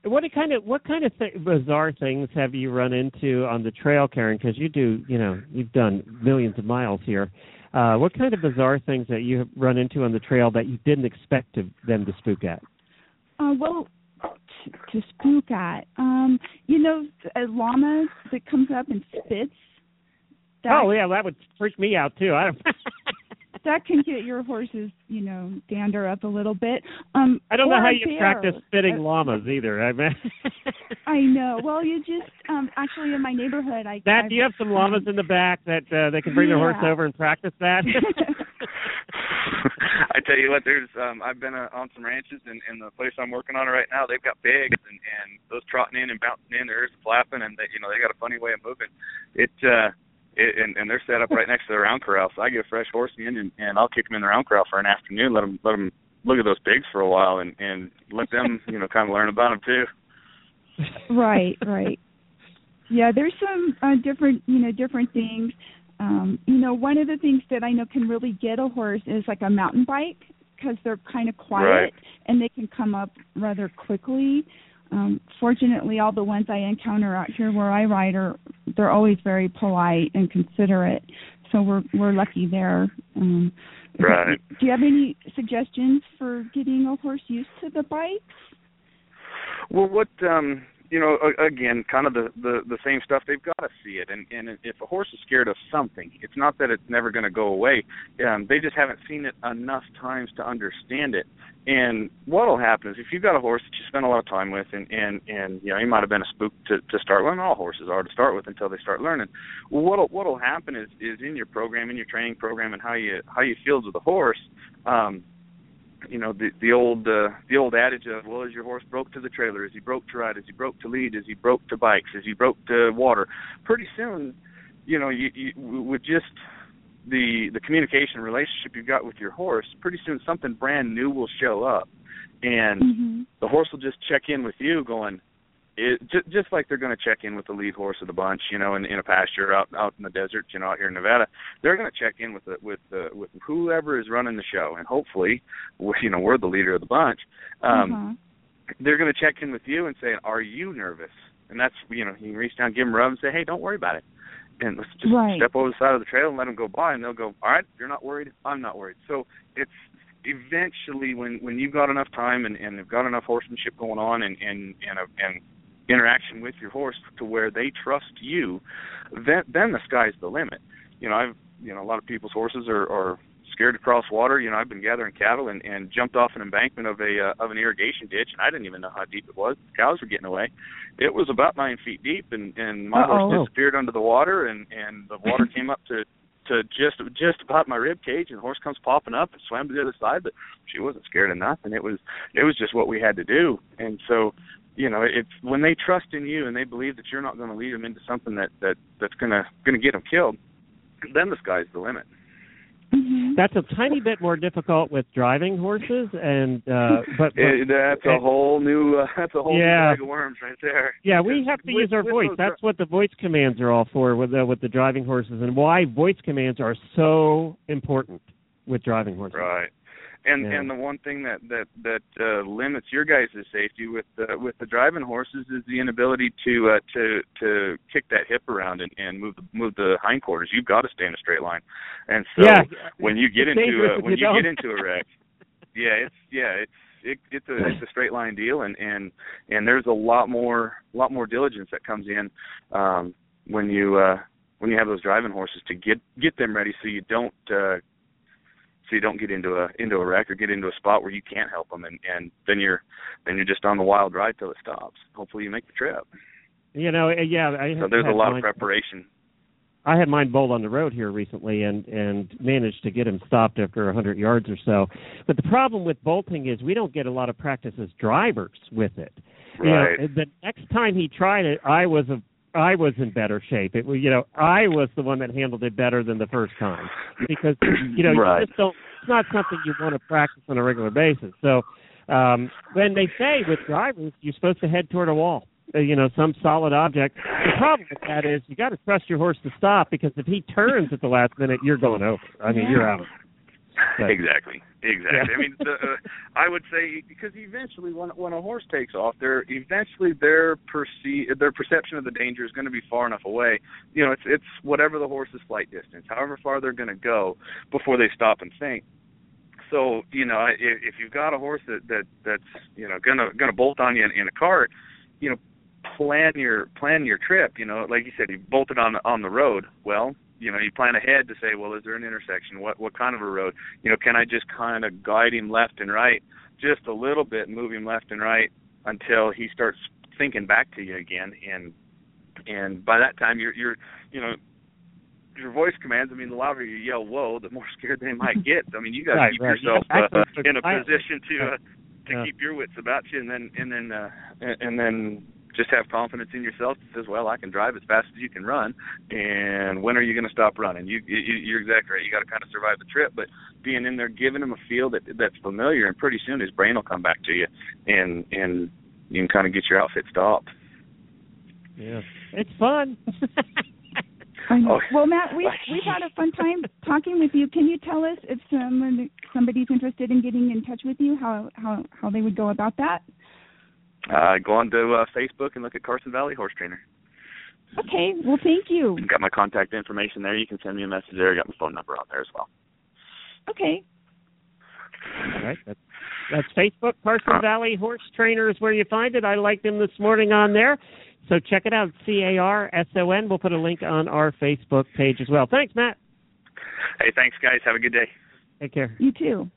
[SPEAKER 1] What kind of what kind of th- bizarre things have you run into on the trail, Karen? Because you do, you know, you've done millions of miles here. Uh, what kind of bizarre things that you have run into on the trail that you didn't expect to, them to spook at?
[SPEAKER 2] Uh, well, t- to spook at, um, you know, a llama that comes up and spits. That,
[SPEAKER 1] oh yeah, that would freak me out too. I don't.
[SPEAKER 2] that can get your horse's, you know, dander up a little bit. Um,
[SPEAKER 1] I don't know how you
[SPEAKER 2] bear.
[SPEAKER 1] practice spitting
[SPEAKER 2] Uh,
[SPEAKER 1] llamas either. I mean,
[SPEAKER 2] I know. Well, you just um actually in my neighborhood, I.
[SPEAKER 1] that.
[SPEAKER 2] I,
[SPEAKER 1] do you have some llamas in the back that uh, they can bring their horse over and practice that?
[SPEAKER 6] I tell you what, there's um I've been uh, on some ranches and, and the place I'm working on right now, they've got pigs and and those trotting in and bouncing in, there's flapping and they you know they got a funny way of moving. It uh it, and and they're set up right next to the round corral, so I get a fresh horse in and and I'll kick them in the round corral for an afternoon, let them let them look at those pigs for a while and and let them you know kind of learn about them too.
[SPEAKER 2] right, right. Yeah, there's some uh, different, you know, different things. Um, you know, one of the things that I know can really get a horse is like a mountain bike because they're kind of quiet
[SPEAKER 6] Right.
[SPEAKER 2] and they can come up rather quickly. Um, fortunately, all the ones I encounter out here where I ride are they're always very polite and considerate. So we're we're lucky there. Um,
[SPEAKER 6] Right.
[SPEAKER 2] Do you have any suggestions for getting a horse used to the bikes?
[SPEAKER 6] Well, what um you know, again, kind of the the the same stuff. They've got to see it, and and if a horse is scared of something, it's not that it's never going to go away. Um, they just haven't seen it enough times to understand it. And what'll happen is if you've got a horse that you spend a lot of time with, and and and you know, he might have been a spook to to start and All horses are to start with until they start learning. Well, what'll what'll happen is is in your program, in your training program, and how you how you field with the horse. Um, you know the the old uh, the old adage of well is your horse broke to the trailer? Is he broke to ride? Is he broke to lead? Is he broke to bikes? Is he broke to water? Pretty soon you know you, you with just the the communication relationship you've got with your horse pretty soon something brand new will show up. And
[SPEAKER 2] Mm-hmm.
[SPEAKER 6] the horse will just check in with you going it just, just like they're going to check in with the lead horse of the bunch, you know, in, in a pasture out out in the desert, you know, out here in Nevada. They're going to check in with the with the with whoever is running the show, and hopefully, we, you know, we're the leader of the bunch. Um,
[SPEAKER 2] uh-huh.
[SPEAKER 6] They're going to check in with you and say, "Are you nervous?" And that's you know, you can reach down, give them a rub, and say, "Hey, don't worry about it." And let's just
[SPEAKER 2] Right.
[SPEAKER 6] step over the side of the trail and let them go by, and they'll go, "All right, you're not worried. I'm not worried." So it's eventually when when you've got enough time and and have got enough horsemanship going on and and and a, and interaction with your horse to where they trust you, then then the sky's the limit. You know, I've you know a lot of people's horses are are scared to cross water. You know, I've been gathering cattle and and jumped off an embankment of a uh, of an irrigation ditch, and I didn't even know how deep it was. The cows were getting away. It was about nine feet deep, and and my
[SPEAKER 1] Uh-oh.
[SPEAKER 6] horse disappeared under the water, and and the water came up to to just just about my rib cage and the horse comes popping up and swam to the other side but she wasn't scared of nothing it was it was just what we had to do and so you know it's when they trust in you and they believe that you're not going to lead them into something that that that's going to going to get them killed then the sky's the limit
[SPEAKER 2] Mhm.
[SPEAKER 1] That's a tiny bit more difficult with driving horses, and uh, but, but
[SPEAKER 6] it, that's a
[SPEAKER 1] it-
[SPEAKER 6] whole new uh, that's a whole
[SPEAKER 1] Yeah.
[SPEAKER 6] new bag of worms right there
[SPEAKER 1] yeah, we have to
[SPEAKER 6] with-
[SPEAKER 1] use our voice.
[SPEAKER 6] those
[SPEAKER 1] That's what the voice commands are all for with the, with the driving horses, and why voice commands are so important with driving horses.
[SPEAKER 6] Right. And
[SPEAKER 1] Yeah.
[SPEAKER 6] and the one thing that that that uh, limits your guys' safety with the with the driving horses is the inability to uh, to to kick that hip around and, and move the move the hindquarters. You've got to stay in a straight line. And so
[SPEAKER 1] Yeah.
[SPEAKER 6] when you get
[SPEAKER 1] It's
[SPEAKER 6] into a, when
[SPEAKER 1] you
[SPEAKER 6] you get into a wreck, yeah, it's yeah, it's it, it's a it's a straight line deal, and and and there's a lot more lot more diligence that comes in um, when you uh, when you have those driving horses to get get them ready so you don't uh, so you don't get into a into a wreck or get into a spot where you can't help them, and and then you're then you're just on the wild ride till it stops. Hopefully you make the trip.
[SPEAKER 1] You know, uh, yeah. I
[SPEAKER 6] So there's a lot
[SPEAKER 1] mine-
[SPEAKER 6] of preparation.
[SPEAKER 1] I had mine bolt on the road here recently and and managed to get him stopped after a 100 yards or so. But the problem with bolting is we don't get a lot of practice as drivers with it. You know,
[SPEAKER 6] Right.
[SPEAKER 1] the next time he tried it, I was a I was in better shape. It was, you know, I was the one that handled it better than the first time because you know
[SPEAKER 6] Right.
[SPEAKER 1] you just don't. It's not something you want to practice on a regular basis. So um when they say with drivers, you're supposed to head toward a wall uh, you know some solid object. The problem with that is you got to trust your horse to stop because if he turns at the last minute, you're going over. I mean, you're out. But-
[SPEAKER 6] exactly. Exactly. I mean, the, uh, I would say because eventually, when when a horse takes off, their eventually their perce- their perception of the danger is going to be far enough away. You know, it's it's whatever the horse's flight distance, however far they're going to go before they stop and think. So you know, if, if you've got a horse that that that's you know gonna gonna bolt on you in, in a cart, you know, plan your plan your trip. You know, like you said, you bolted on on the road. Well, you know, you plan ahead to say, well, is there an intersection? What what kind of a road? You know, can I just kind of guide him left and right, just a little bit, move him left and right until he starts thinking back to you again, and and by that time you're you're you know your voice commands. I mean, the louder you yell "whoa," the more scared they might get. I mean, you got to
[SPEAKER 1] Right,
[SPEAKER 6] keep
[SPEAKER 1] right.
[SPEAKER 6] yourself
[SPEAKER 1] Yeah,
[SPEAKER 6] uh, in a position to uh, to
[SPEAKER 1] Yeah.
[SPEAKER 6] keep your wits about you, and then and then uh, and, and then just have confidence in yourself that says, "Well, I can drive as fast as you can run, and when are you going to stop running?" You, you you're exactly right. You got to kind of survive the trip, but being in there, giving him a feel that that's familiar, and pretty soon his brain will come back to you, and and you can kind of get your outfit stopped.
[SPEAKER 1] Yeah, it's fun.
[SPEAKER 2] I know.
[SPEAKER 6] Oh.
[SPEAKER 2] Well, Matt, we've we've had a fun time talking with you. Can you tell us if someone somebody's interested in getting in touch with you, how how how they would go about that?
[SPEAKER 6] Uh, go on to uh, Facebook and look at Carson Valley Horse Trainer.
[SPEAKER 2] Okay. Well, thank you.
[SPEAKER 6] Got my contact information there. You can send me a message there. I got my phone number on there as well.
[SPEAKER 2] Okay.
[SPEAKER 1] All right, that's, that's Facebook. Carson Valley Horse Trainer is where you find it. I liked him this morning on there. So check it out. C A R S O N. We'll put a link on our Facebook page as well. Thanks, Matt.
[SPEAKER 6] Hey, thanks, guys. Have a good day.
[SPEAKER 1] Take care.
[SPEAKER 2] You too.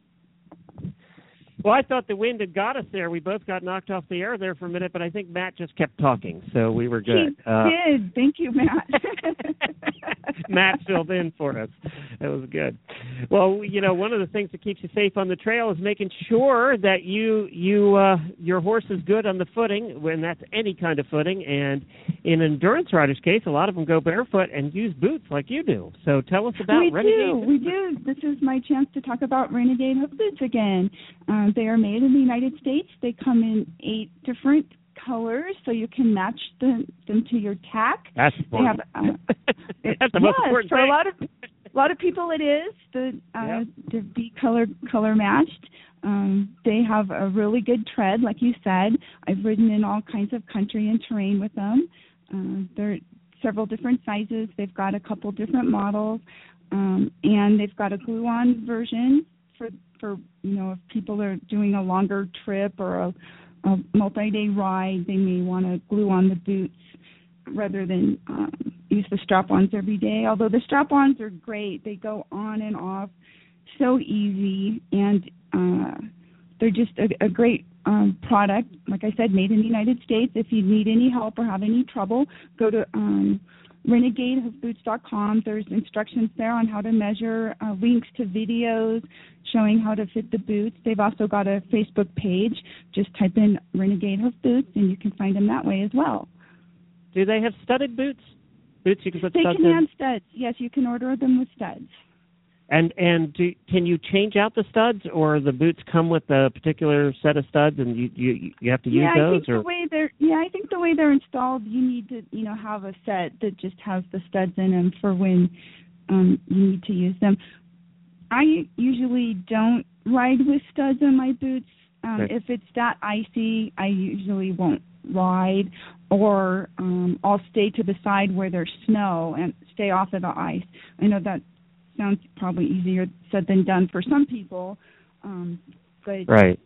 [SPEAKER 1] Well, I thought the wind had got us there. We both got knocked off the air there for a minute, but I think Matt just kept talking, so we were good.
[SPEAKER 2] He
[SPEAKER 1] Uh,
[SPEAKER 2] did. Thank you, Matt.
[SPEAKER 1] Matt filled in for us. That was good. Well, you know, one of the things that keeps you safe on the trail is making sure that you you uh your horse is good on the footing when that's any kind of footing and in an endurance rider's case, a lot of them go barefoot and use boots like you do. So tell us about
[SPEAKER 2] we
[SPEAKER 1] Renegade.
[SPEAKER 2] do. We do. This is my chance to talk about Renegade hoof boots again. Um, they are made in the United States. They come in eight different colors, so you can match the, them to your tack.
[SPEAKER 1] That's
[SPEAKER 2] They have,
[SPEAKER 1] important.
[SPEAKER 2] uh, It-
[SPEAKER 1] that's the most
[SPEAKER 2] yes,
[SPEAKER 1] important
[SPEAKER 2] for
[SPEAKER 1] thing.
[SPEAKER 2] a lot of a lot of people it is the uh to be color color matched. Um they have a really good tread, like you said. I've ridden in all kinds of country and terrain with them. Um they're several different sizes. They've got a couple different models. Um and they've got a glue on version for for you know if people are doing a longer trip or a, a multi day ride, they may want to glue on the boots rather than um, use the strap-ons every day. Although the strap-ons are great, they go on and off so easy, and uh, they're just a, a great um, product. Like I said, made in the United States. If you need any help or have any trouble, go to um, renegadehoofboots.com. There's instructions there on how to measure, uh, links to videos showing how to fit the boots. They've also got a Facebook page. Just type in Renegade Hoof Boots, and you can find them that way as well.
[SPEAKER 1] Do they have studded boots? Boots you can put
[SPEAKER 2] They
[SPEAKER 1] studs
[SPEAKER 2] can
[SPEAKER 1] in.
[SPEAKER 2] have studs. Yes, you can order them with studs.
[SPEAKER 1] And and do, can you change out the studs, or the boots come with a particular set of studs, and you you you have to use
[SPEAKER 2] yeah, I
[SPEAKER 1] those?
[SPEAKER 2] think
[SPEAKER 1] or
[SPEAKER 2] the way they're yeah, I think the way they're installed, you need to you know have a set that just has the studs in them for when um you need to use them. I usually don't ride with studs on my boots. Um
[SPEAKER 1] Okay.
[SPEAKER 2] if it's that icy, I usually won't ride or um I'll stay to the side where there's snow and stay off of the ice. I know that sounds probably easier said than done for some people. Um but
[SPEAKER 1] right.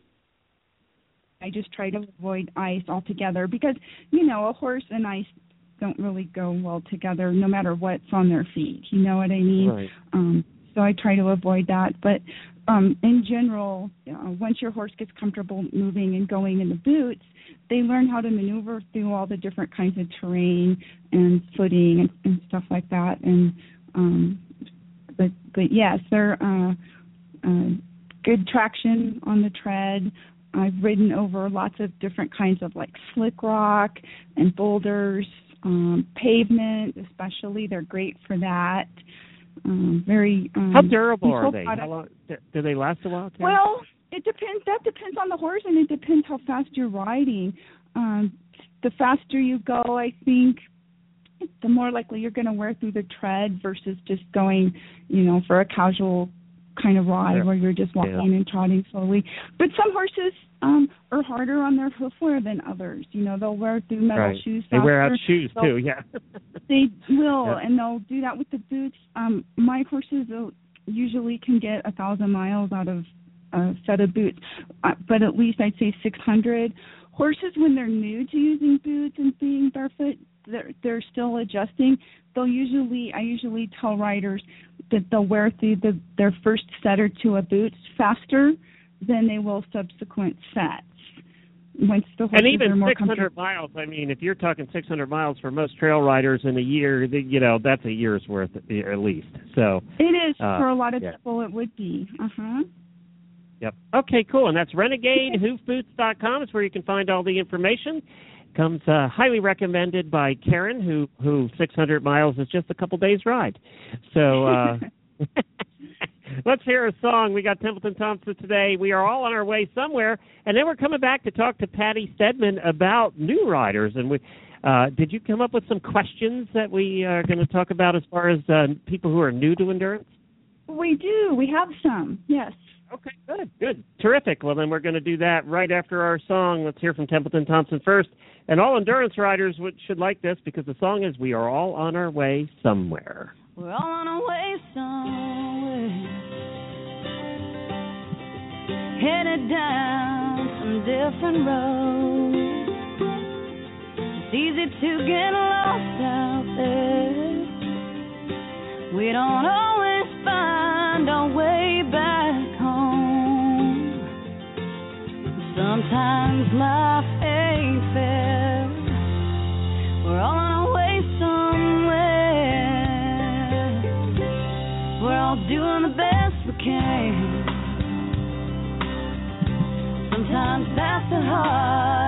[SPEAKER 2] I just try to avoid ice altogether because you know a horse and ice don't really go well together no matter what's on their feet. You know what I mean?
[SPEAKER 1] Right.
[SPEAKER 2] Um, so I try to avoid that. But um, in general, uh, once your horse gets comfortable moving and going in the boots, they learn how to maneuver through all the different kinds of terrain and footing and, and stuff like that. And um, but but yes, they're uh, uh, good traction on the tread. I've ridden over lots of different kinds of like slick rock and boulders, um, pavement especially. They're great for that. Um, very um,
[SPEAKER 1] How durable are they?
[SPEAKER 2] product.
[SPEAKER 1] How long, do- do they last a while? Tim?
[SPEAKER 2] Well, it depends. That depends on the horse, and it depends how fast you're riding. Um, the faster you go, I think, the more likely you're going to wear through the tread versus just going, you know, for a casual kind of ride
[SPEAKER 1] Yeah.
[SPEAKER 2] where you're just walking
[SPEAKER 1] Yeah.
[SPEAKER 2] and trotting slowly. But some horses um are harder on their hoof wear than others. You know, they'll wear through metal
[SPEAKER 1] right.
[SPEAKER 2] shoes.
[SPEAKER 1] They wear out shoes
[SPEAKER 2] They'll-
[SPEAKER 1] too. Yeah.
[SPEAKER 2] They will,
[SPEAKER 1] Yeah.
[SPEAKER 2] and they'll do that with the boots. Um, my horses usually can get a thousand miles out of a set of boots, uh, but at least I'd say six hundred. Horses, when they're new to using boots and being barefoot, they're they're still adjusting. They'll usually, I usually tell riders that they'll wear through the their first set or two of boots faster than they will subsequent sets. once the horses
[SPEAKER 1] and
[SPEAKER 2] are
[SPEAKER 1] even
[SPEAKER 2] more
[SPEAKER 1] 600 miles. I mean, if you're talking 600 miles for most trail riders in a year, you know that's a year's worth at least. So,
[SPEAKER 2] It is
[SPEAKER 1] Uh,
[SPEAKER 2] for a lot of
[SPEAKER 1] yeah.
[SPEAKER 2] people. It would be. Uh huh.
[SPEAKER 1] Yep. Okay, cool. And that's RenegadeHoofBoots.com is where you can find all the information. Comes uh, highly recommended by Karen, who who 600 miles is just a couple days ride. So. uh Let's hear a song. We got Templeton Thompson today. We are all on our way somewhere, and then we're coming back to talk to Patti Stedman about new riders. And we, uh, did you come up with some questions that we are going to talk about as far as uh, people who are new to endurance?
[SPEAKER 2] we do. We have some. Yes.
[SPEAKER 1] Okay, good, good, terrific. Well, then we're going to do that right after our song. Let's hear from Templeton Thompson first. And all endurance riders would, should like this because the song is "We Are All on Our Way Somewhere."
[SPEAKER 7] We're all on our way somewhere. Headed down some different roads. It's easy to get lost out there. We don't always find our way Sometimes life ain't fair. We're all on our way somewhere. We're all doing the best we can. Sometimes that's the hardest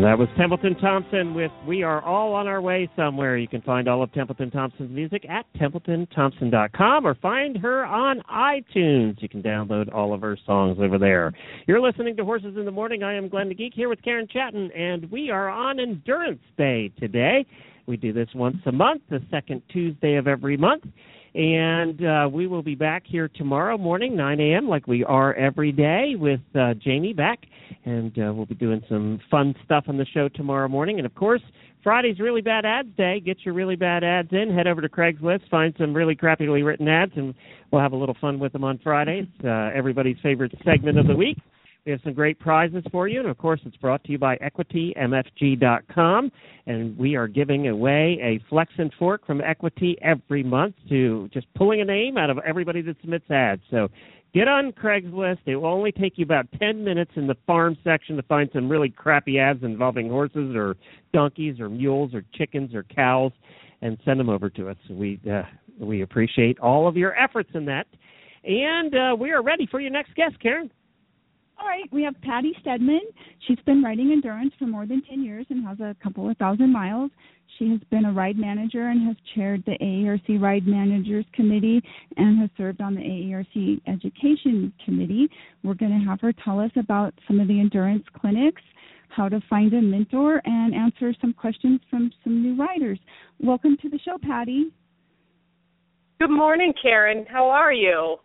[SPEAKER 7] And
[SPEAKER 1] that was Templeton Thompson with We Are All on Our Way Somewhere. You can find all of Templeton Thompson's music at TempletonThompson.com or find her on iTunes. You can download all of her songs over there. You're listening to Horses in the Morning. I am Glenn the Geek here with Karen Chaton, and we are on Endurance Day today. We do this once a month, the second Tuesday of every month. And uh, we will be back here tomorrow morning, 9 a.m., like we are every day, with uh, Jamie back. And uh, we'll be doing some fun stuff on the show tomorrow morning. And of course, Friday's Really Bad Ads Day. Get your really bad ads in. Head over to Craigslist, find some really crappily written ads, and we'll have a little fun with them on Friday. It's uh, everybody's favorite segment of the week. We have some great prizes for you, and of course, it's brought to you by EquityMFG.com. And we are giving away a Flex and Fork from Equity every month to just pulling a name out of everybody that submits ads. So get on Craigslist. It will only take you about 10 minutes in the farm section to find some really crappy ads involving horses or donkeys or mules or chickens or cows, and send them over to us. We uh, we appreciate all of your efforts in that. And uh, we are ready for your next guest, Karen.
[SPEAKER 2] All right, we have Patti Stedman. She's been riding endurance for more than 10 years and has a couple of thousand miles. She has been a ride manager and has chaired the AERC Ride Managers Committee and has served on the AERC Education Committee. We're going to have her tell us about some of the endurance clinics, how to find a mentor, and answer some questions from some new riders. Welcome to the show, Patti.
[SPEAKER 8] Good morning, Karen. How are you?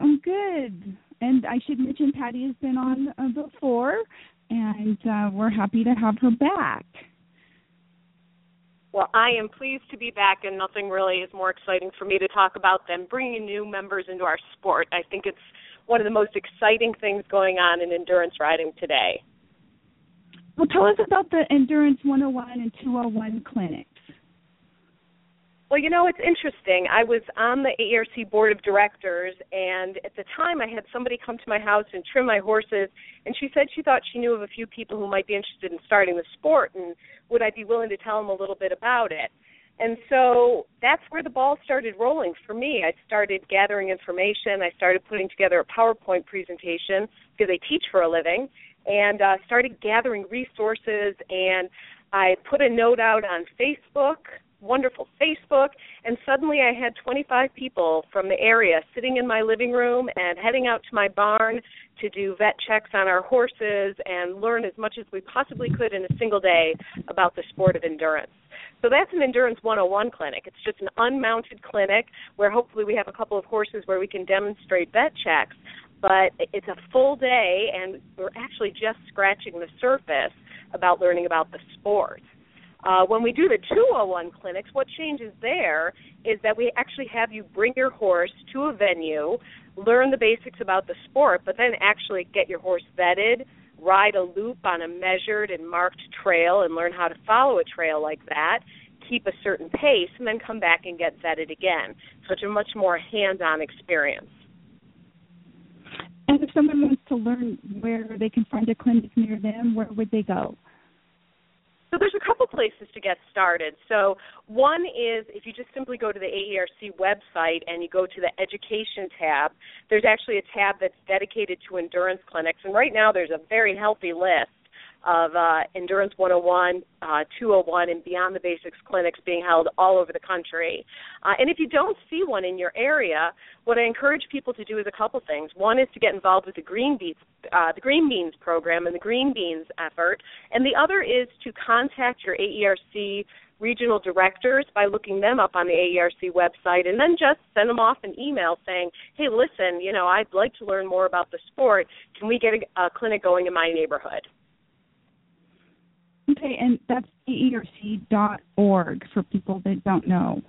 [SPEAKER 2] I'm good. And I should mention Patti has been on uh, before, and uh, we're happy to have her back.
[SPEAKER 8] Well, I am pleased to be back, and nothing really is more exciting for me to talk about than bringing new members into our sport. I think it's one of the most exciting things going on in endurance riding today.
[SPEAKER 2] Well, tell us about the Endurance 101 and 201 clinics.
[SPEAKER 8] Well, you know, it's interesting. I was on the AERC board of directors, and at the time I had somebody come to my house and trim my horses, and she said she thought she knew of a few people who might be interested in starting the sport, and would I be willing to tell them a little bit about it? And so that's where the ball started rolling for me. I started gathering information. I started putting together a PowerPoint presentation because I teach for a living, and uh, started gathering resources. And I put a note out on Facebook wonderful Facebook, and suddenly I had 25 people from the area sitting in my living room and heading out to my barn to do vet checks on our horses and learn as much as we possibly could in a single day about the sport of endurance. So that's an Endurance 101 clinic. It's just an unmounted clinic where hopefully we have a couple of horses where we can demonstrate vet checks. But it's a full day, and we're actually just scratching the surface about learning about the sport. Uh, when we do the 201 clinics, what changes there is that we actually have you bring your horse to a venue, learn the basics about the sport, but then actually get your horse vetted, ride a loop on a measured and marked trail, and learn how to follow a trail like that, keep a certain pace, and then come back and get vetted again. So it's a much more hands on experience.
[SPEAKER 2] And if someone wants to learn where they can find a clinic near them, where would they go?
[SPEAKER 8] So there's a couple places to get started. So one is if you just simply go to the AERC website and you go to the education tab, there's actually a tab that's dedicated to endurance clinics. And right now there's a very healthy list of uh, Endurance 101, uh, 201, and Beyond the Basics clinics being held all over the country. Uh, and if you don't see one in your area, what I encourage people to do is a couple things. One is to get involved with the Green Beans, uh, the Green Beans program and the Green Beans effort, and the other is to contact your AERC regional directors by looking them up on the AERC website and then just send them off an email saying, hey, listen, you know, I'd like to learn more about the sport. Can we get a, a clinic going in my neighborhood?
[SPEAKER 2] Okay, and that's aerc.org for people that don't know.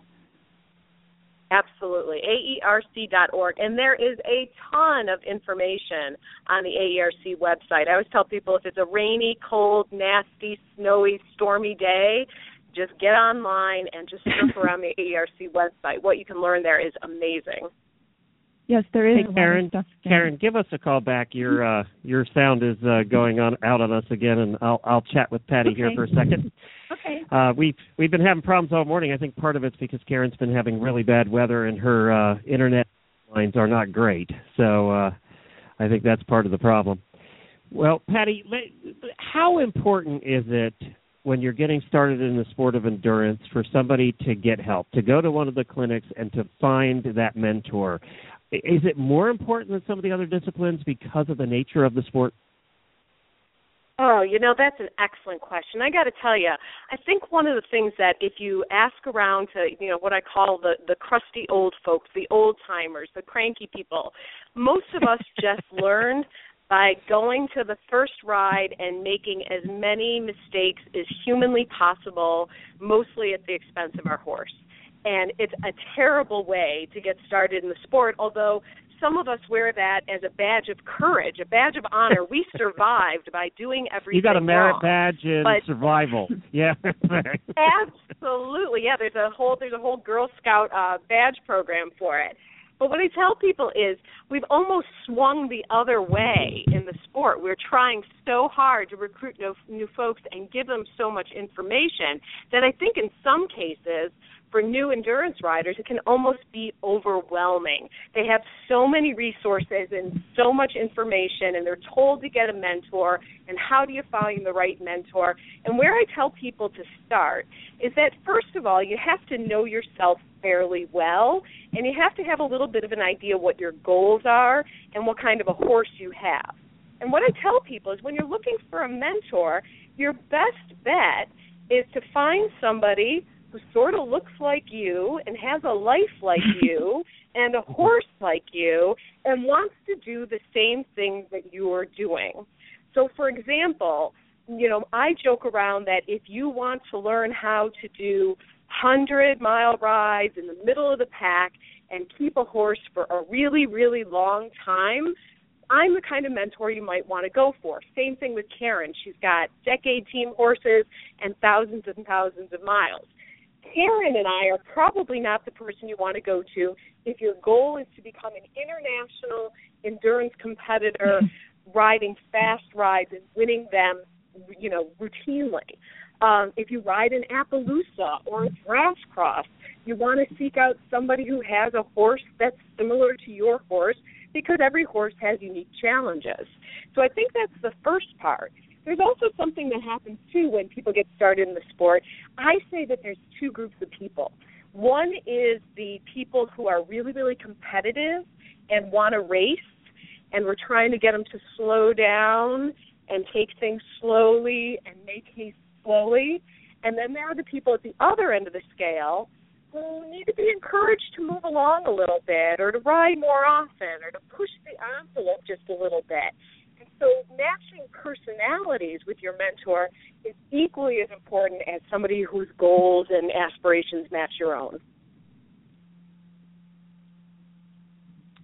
[SPEAKER 8] Absolutely. AERC.org. And there is a ton of information on the AERC website. I always tell people if it's a rainy, cold, nasty, snowy, stormy day, just get online and just surf around the AERC website. What you can learn there is amazing.
[SPEAKER 2] Yes, there is.
[SPEAKER 1] Hey,
[SPEAKER 2] a lot of
[SPEAKER 1] Karen. Karen, give us a call back. Your uh, your sound is uh, going on out on us again, and I'll I'll chat with Patti here for a second.
[SPEAKER 2] Okay.
[SPEAKER 1] Uh, we've we've been having problems all morning. I think part of it's because Karen's been having really bad weather and her uh, internet lines are not great. So uh, I think that's part of the problem. Well, Patti, how important is it when you're getting started in the sport of endurance for somebody to get help, to go to one of the clinics and to find that mentor? Is it more important than some of the other disciplines because of the nature of the sport?
[SPEAKER 8] Oh, you know, that's an excellent question. I got to tell you, I think one of the things that if you ask around to, you know, what I call the the crusty old folks, the old timers, the cranky people, most of us just learned by going to the first ride and making as many mistakes as humanly possible, mostly at the expense of our horse. And it's a terrible way to get started in the sport, although some of us wear that as a badge of courage, a badge of honor. We survived by doing everything.
[SPEAKER 1] You got a merit
[SPEAKER 8] wrong.
[SPEAKER 1] badge in
[SPEAKER 8] But-
[SPEAKER 1] survival. Yeah.
[SPEAKER 8] Absolutely, yeah. There's a whole there's a whole Girl Scout uh, badge program for it. But what I tell people is we've almost swung the other way in the sport. We're trying so hard to recruit new, new folks and give them so much information that I think in some cases for new endurance riders it can almost be overwhelming. They have so many resources and so much information and they're told to get a mentor and how do you find the right mentor? And where I tell people to start is that first of all you have to know yourself fairly well and you have to have a little bit of an idea what your goals are and what kind of a horse you have. And what I tell people is when you're looking for a mentor, your best bet is to find somebody who sort of looks like you and has a life like you and a horse like you and wants to do the same things that you are doing. So for example, you know, I joke around that if you want to learn how to do 100 mile rides in the middle of the pack and keep a horse for a really, really long time, I'm the kind of mentor you might want to go for. Same thing with Karen. She's got decade team horses and thousands and thousands of miles. Karen and I are probably not the person you want to go to if your goal is to become an international endurance competitor, riding fast rides and winning them, you know, routinely. Um, if you ride an Appaloosa or a Thrash Cross, you want to seek out somebody who has a horse that's similar to your horse because every horse has unique challenges. So I think that's the first part. There's also something that happens too when people get started in the sport. I say that there's two groups of people. One is the people who are really, really competitive and want to race, and we're trying to get them to slow down and take things slowly and make haste slowly. And then there are the people at the other end of the scale who need to be encouraged to move along a little bit or to ride more often or to push the envelope just a little bit. And so matching personalities with your mentor is equally as important as somebody whose goals and aspirations match your own.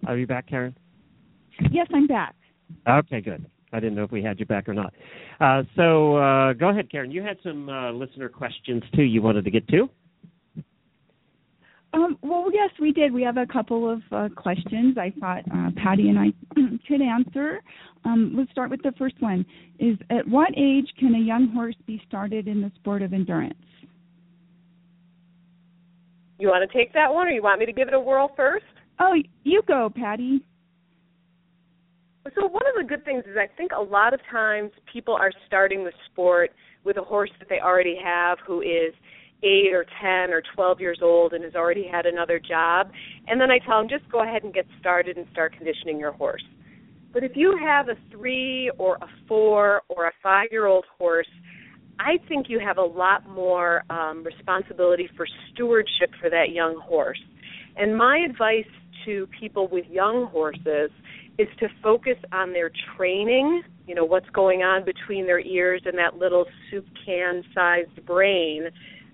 [SPEAKER 1] Are you back, Karen?
[SPEAKER 2] Yes, I'm back.
[SPEAKER 1] Okay, good. I didn't know if we had you back or not. Uh, so uh, go ahead, Karen. You had some uh, listener questions too. You wanted to get to.
[SPEAKER 2] Um, well, yes, we did. We have a couple of uh, questions I thought uh, Patti and I could answer. Um, let's start with the first one. Is at what age can a young horse be started in the sport of endurance?
[SPEAKER 8] You want to take that one or you want me to give it a whirl first?
[SPEAKER 2] Oh, you go, Patti.
[SPEAKER 8] So one of the good things is I think a lot of times people are starting the sport with a horse that they already have who is eight or ten or twelve years old and has already had another job. And then I tell them just go ahead and get started and start conditioning your horse. But if you have a three or a four or a five year old horse, I think you have a lot more um, responsibility for stewardship for that young horse. And my advice to people with young horses is to focus on their training, you know, what's going on between their ears and that little soup can sized brain,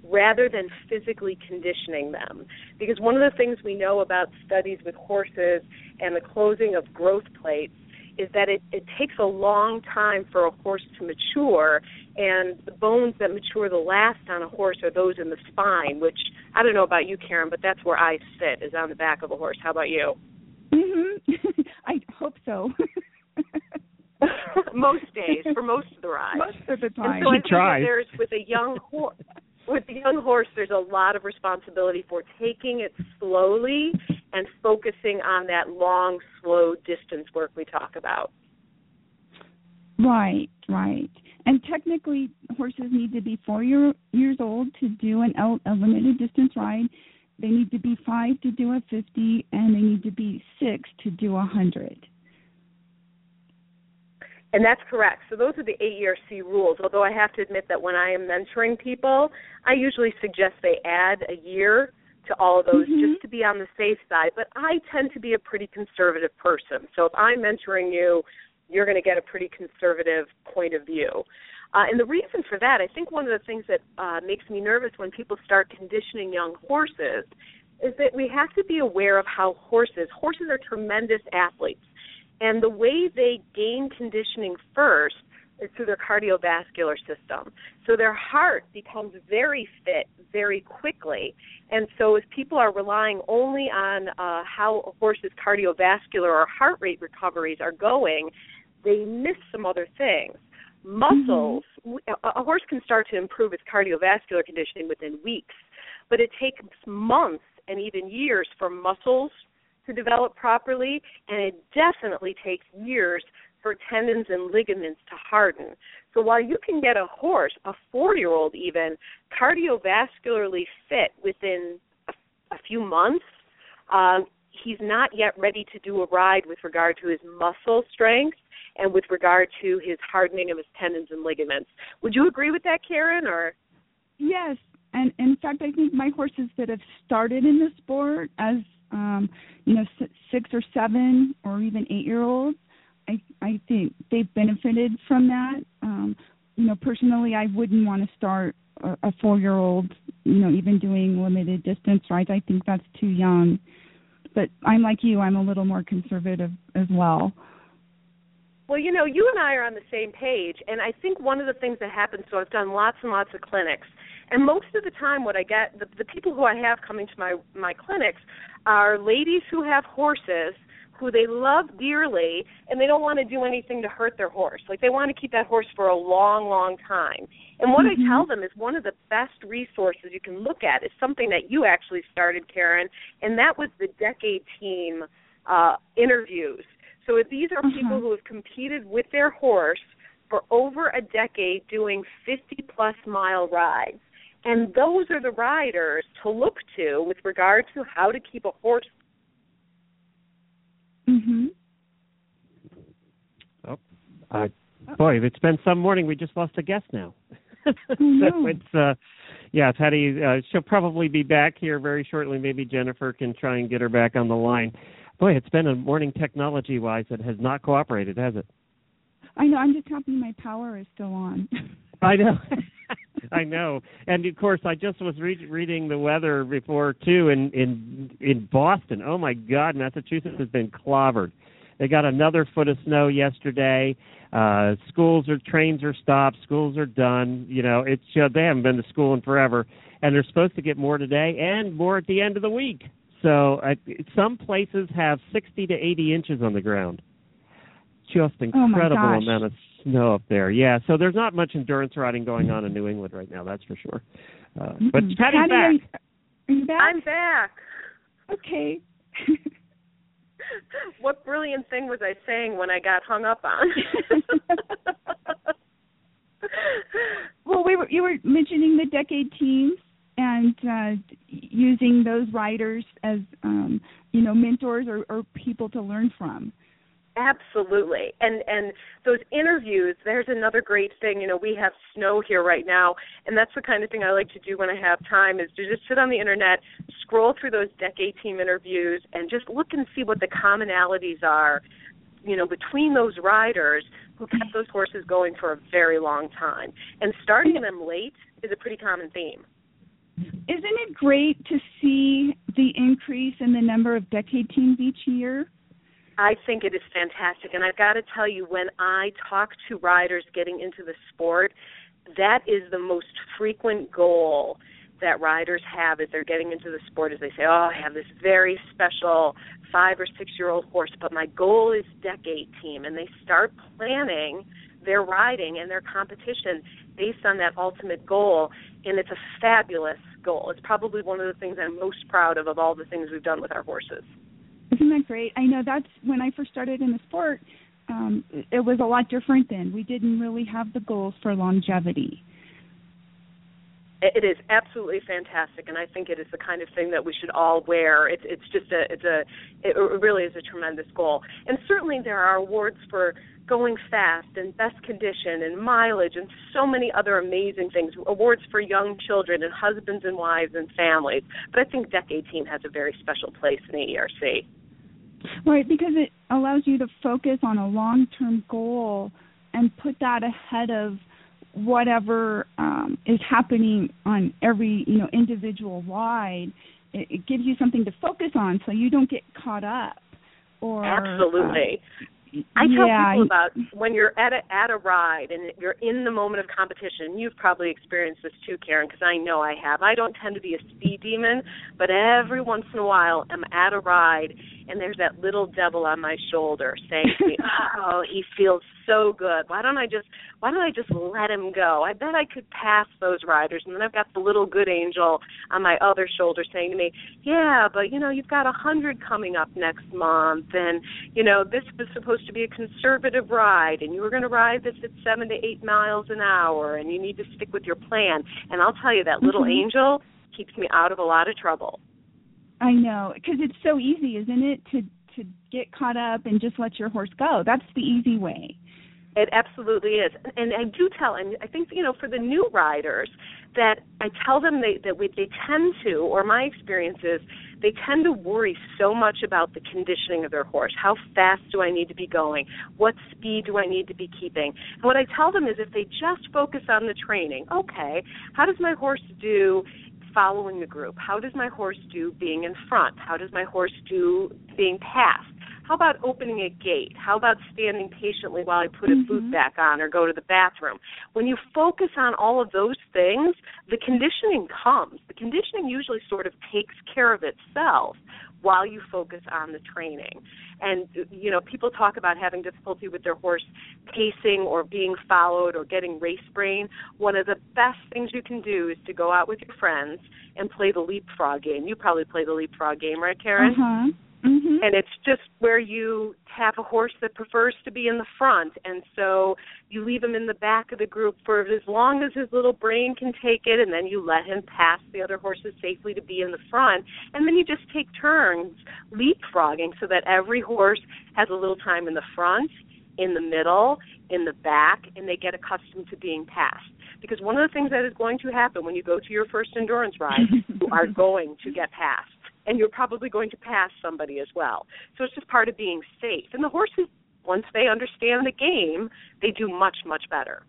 [SPEAKER 8] rather than physically conditioning them. Because one of the things we know about studies with horses and the closing of growth plates is that it, it takes a long time for a horse to mature, and the bones that mature the last on a horse are those in the spine, which I don't know about you, Karen, but that's where I sit, is on the back of a horse. How about you?
[SPEAKER 2] Mm-hmm. I hope so.
[SPEAKER 8] most days, for most of the rides.
[SPEAKER 2] Most of the
[SPEAKER 8] And
[SPEAKER 2] time.
[SPEAKER 8] so I
[SPEAKER 1] She
[SPEAKER 8] think
[SPEAKER 1] tries.
[SPEAKER 8] there's with a young horse. With the young horse, there's a lot of responsibility for taking it slowly and focusing on that long, slow distance work we talk about.
[SPEAKER 2] Right, right. And technically, horses need to be four year, years old to do an out a limited distance ride. They need to be five to do a fifty, and they need to be six to do a hundred.
[SPEAKER 8] And that's correct. So those are the AERC rules. Although I have to admit that when I am mentoring people, I usually suggest they add a year to all of those
[SPEAKER 2] Mhm.
[SPEAKER 8] just to be on the safe side. But I tend to be a pretty conservative person. So if I'm mentoring you, you're going to get a pretty conservative point of view. Uh, and the reason for that, I think one of the things that uh, makes me nervous when people start conditioning young horses is that we have to be aware of how horses, horses are tremendous athletes. And the way they gain conditioning first is through their cardiovascular system. So their heart becomes very fit very quickly. And so if people are relying only on uh, how a horse's cardiovascular or heart rate recoveries are going, they miss some other things. Muscles, a a horse can start to improve its cardiovascular conditioning within weeks, but it takes months and even years for muscles to develop properly, and it definitely takes years for tendons and ligaments to harden. So while you can get a horse, a four year old even, cardiovascularly fit within a, a few months, um, he's not yet ready to do a ride with regard to his muscle strength and with regard to his hardening of his tendons and ligaments. Would you agree with that, Karen? Or
[SPEAKER 2] Yes, and in fact, I think my horses that have started in the sport as um, you know six or seven or even eight year olds, I I think they've benefited from that. Um, you know, personally, I wouldn't want to start a, a four year old, you know, even doing limited distance rides. I think that's too young. But I'm like you; I'm a little more conservative as well.
[SPEAKER 8] Well, you know, you and I are on the same page, and I think one of the things that happens. So I've done lots and lots of clinics, and most of the time, what I get the, the people who I have coming to my my clinics are ladies who have horses who they love dearly, and they don't want to do anything to hurt their horse. Like they want to keep that horse for a long, long time. And what
[SPEAKER 2] Mhm.
[SPEAKER 8] I tell them is one of the best resources you can look at is something that you actually started, Karen, and that was the Decade Team uh, interviews. So if these are people
[SPEAKER 2] Uh-huh.
[SPEAKER 8] who have competed with their horse for over a decade doing 50 plus mile rides. And those are the riders to look to with regard to how to keep a horse.
[SPEAKER 2] Mhm.
[SPEAKER 1] Uh, boy, it's been some morning. We just lost a guest now. so
[SPEAKER 2] no.
[SPEAKER 1] it's uh, yeah, Patti. Uh, she'll probably be back here very shortly. Maybe Jennifer can try and get her back on the line. Boy, it's been a morning technology-wise that has not cooperated, has it?
[SPEAKER 2] I know. I'm just happy my power is still on.
[SPEAKER 1] I know. I know. And of course, I just was re- reading the weather before too in in in Boston. Oh my God, Massachusetts has been clobbered. They got another foot of snow yesterday. Uh schools or trains are stopped. Schools are done. You know, it's uh, they haven't been to school in forever, and they're supposed to get more today and more at the end of the week. So uh, some places have 60 to 80 inches on the ground. Just
[SPEAKER 2] Oh,
[SPEAKER 1] incredible
[SPEAKER 2] gosh.
[SPEAKER 1] amount of snow up there. Yeah, so there's not much endurance riding going on in New England right now. That's for sure. Uh, but Patti's
[SPEAKER 2] Patti, are
[SPEAKER 1] back.
[SPEAKER 2] you- Are you back?
[SPEAKER 8] I'm back.
[SPEAKER 2] okay.
[SPEAKER 8] what brilliant thing was I saying when I got hung up on?
[SPEAKER 2] well, we were you were mentioning the decade teams and uh, using those riders as um, you know mentors or, or people to learn from.
[SPEAKER 8] Absolutely. And and those interviews, there's another great thing. You know, we have snow here right now, and that's the kind of thing I like to do when I have time is to just sit on the internet, scroll through those decade team interviews and just look and see what the commonalities are, you know, between those riders who kept those horses going for a very long time. And starting them late is a pretty common theme.
[SPEAKER 2] Isn't it great to see the increase in the number of decade teams each year?
[SPEAKER 8] I think it is fantastic. And I've got to tell you, when I talk to riders getting into the sport, that is the most frequent goal that riders have as they're getting into the sport is they say, Oh, I have this very special five or six year old horse, but my goal is decade team and they start planning their riding and their competition based on that ultimate goal and it's a fabulous goal. It's probably one of the things I'm most proud of of all the things we've done with our horses.
[SPEAKER 2] Isn't that great? I know that's when I first started in the sport. Um, it was a lot different then. We didn't really have the goals for longevity.
[SPEAKER 8] It is absolutely fantastic, and I think it is the kind of thing that we should all wear. It's it's just a it's a it really is a tremendous goal, and certainly there are awards for going fast and best condition and mileage and so many other amazing things. Awards for young children and husbands and wives and families. But I think Decade Team has a very special place in AERC.
[SPEAKER 2] Right, because it allows you to focus on a long-term goal and put that ahead of whatever um, is happening on every you know individual ride. It, it gives you something to focus on, so you don't get caught up. Or
[SPEAKER 8] absolutely. I tell
[SPEAKER 2] yeah,
[SPEAKER 8] people about when you're at a at a ride and you're in the moment of competition. You've probably experienced this too, Karen, because I know I have. I don't tend to be a speed demon, but every once in a while I'm at a ride and there's that little devil on my shoulder saying to me, "Oh, he feels so good. Why don't I just why don't I just let him go? I bet I could pass those riders." And then I've got the little good angel on my other shoulder saying to me, "Yeah, but you know, you've got a hundred coming up next month, and you know, this was supposed to be a conservative ride, and you were going to ride this at seven to eight miles an hour, and you need to stick with your plan." And I'll tell you, that little
[SPEAKER 2] Mhm.
[SPEAKER 8] angel keeps me out of a lot of trouble.
[SPEAKER 2] I know, because it's so easy, isn't it, to to get caught up and just let your horse go. That's the easy way.
[SPEAKER 8] It absolutely is, and I do tell, and I think you know, for the new riders, that I tell them they, that we, they tend to, or my experience is, they tend to worry so much about the conditioning of their horse. How fast do I need to be going? What speed do I need to be keeping? And what I tell them is, if they just focus on the training, okay, how does my horse do? Following the group. How does my horse do being in front? How does my horse do being passed? How about opening a gate? How about standing patiently while I put a boot
[SPEAKER 2] Mhm.
[SPEAKER 8] back on or go to the bathroom? When you focus on all of those things, the conditioning comes. The conditioning usually sort of takes care of itself while you focus on the training. And you know, people talk about having difficulty with their horse pacing or being followed or getting race brain. One of the best things you can do is to go out with your friends and play the leapfrog game. You probably play the leapfrog game, right, Karen?
[SPEAKER 2] Uh-huh. Mhm.
[SPEAKER 8] and it's just where you have a horse that prefers to be in the front. And so you leave him in the back of the group for as long as his little brain can take it and then you let him pass the other horses safely to be in the front. And then you just take turns leapfrogging so that every horse has a little time in the front in the middle in the back and they get accustomed to being passed. Because one of the things that is going to happen when you go to your first endurance ride you are going to get passed and you're probably going to pass somebody as well. So it's just part of being safe. And the horses, once they understand the game, they do much, much better.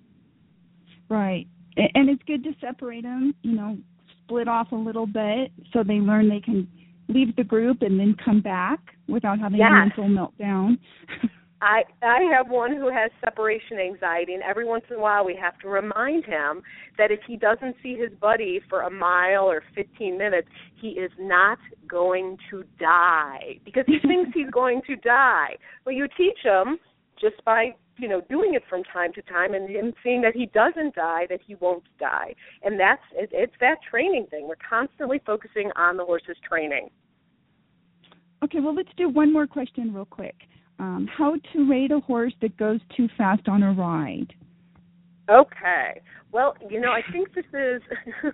[SPEAKER 2] Right. And it's good to separate them, you know, split off a little bit so they learn they can leave the group and then come back without having a mental meltdown.
[SPEAKER 8] I I have one who has separation anxiety, and every once in a while we have to remind him that if he doesn't see his buddy for a mile or 15 minutes, he is not going to die because he thinks he's going to die. Well, you teach him just by you know doing it from time to time and him seeing that he doesn't die that he won't die and that's it, it's that training thing we're constantly focusing on the horse's training
[SPEAKER 2] okay, well, let's do one more question real quick. Um, how to rate a horse that goes too fast on a ride?
[SPEAKER 8] Okay. Well, you know, I think this is.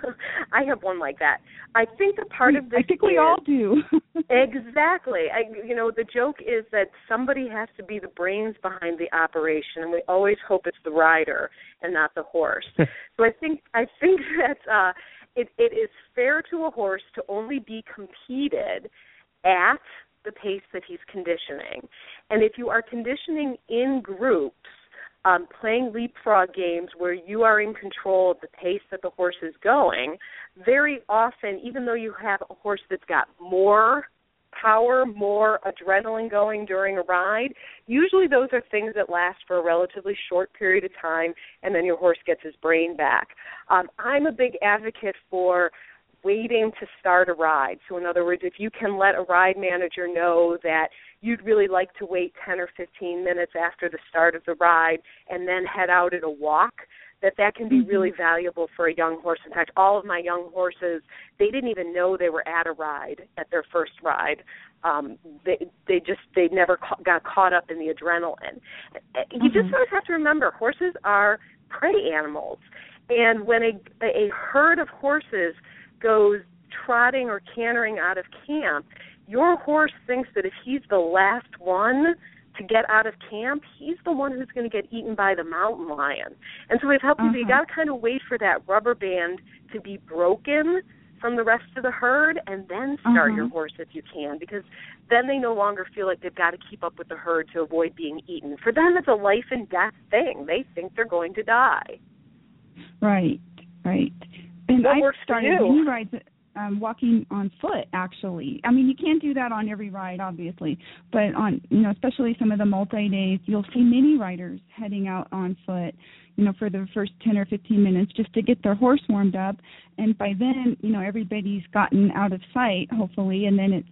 [SPEAKER 8] I have one like that. I think the part of this.
[SPEAKER 2] I think we
[SPEAKER 8] is,
[SPEAKER 2] all do.
[SPEAKER 8] Exactly. I, you know, the joke is that somebody has to be the brains behind the operation, and we always hope it's the rider and not the horse. so I think I think that uh, it, it is fair to a horse to only be competed at the pace that he's conditioning, and if you are conditioning in groups um, playing leapfrog games where you are in control of the pace that the horse is going, very often, even though you have a horse that's got more power, more adrenaline going during a ride, usually those are things that last for a relatively short period of time and then your horse gets his brain back. Um, I'm a big advocate for waiting to start a ride. So, in other words, if you can let a ride manager know that you'd really like to wait 10 or 15 minutes after the start of the ride and then head out at a walk, that that can be really valuable for a young horse. In fact, all of my young horses, they didn't even know they were at a ride at their first ride. Um, they they just they never ca- got caught up in the adrenaline. You just
[SPEAKER 2] Mhm.
[SPEAKER 8] always have to remember horses are prey animals And when a a herd of horses goes trotting or cantering out of camp, your horse thinks that if he's the last one to get out of camp, he's the one who's going to get eaten by the mountain lion. And so we've helped you. You
[SPEAKER 2] Uh-huh.
[SPEAKER 8] got to kind of wait for that rubber band to be broken from the rest of the herd, and then start
[SPEAKER 2] Uh-huh.
[SPEAKER 8] your horse if you can, because then they no longer feel like they've got to keep up with the herd to avoid being eaten. For them, it's a life and death thing. They think they're going to die.
[SPEAKER 2] Right, right. And
[SPEAKER 8] What
[SPEAKER 2] I started
[SPEAKER 8] you?
[SPEAKER 2] mini rides um walking on foot actually. I mean you can't do that on every ride obviously, but on you know, especially some of the multi days, you'll see many riders heading out on foot, you know, for the first ten or fifteen minutes just to get their horse warmed up and by then, you know, everybody's gotten out of sight, hopefully, and then it's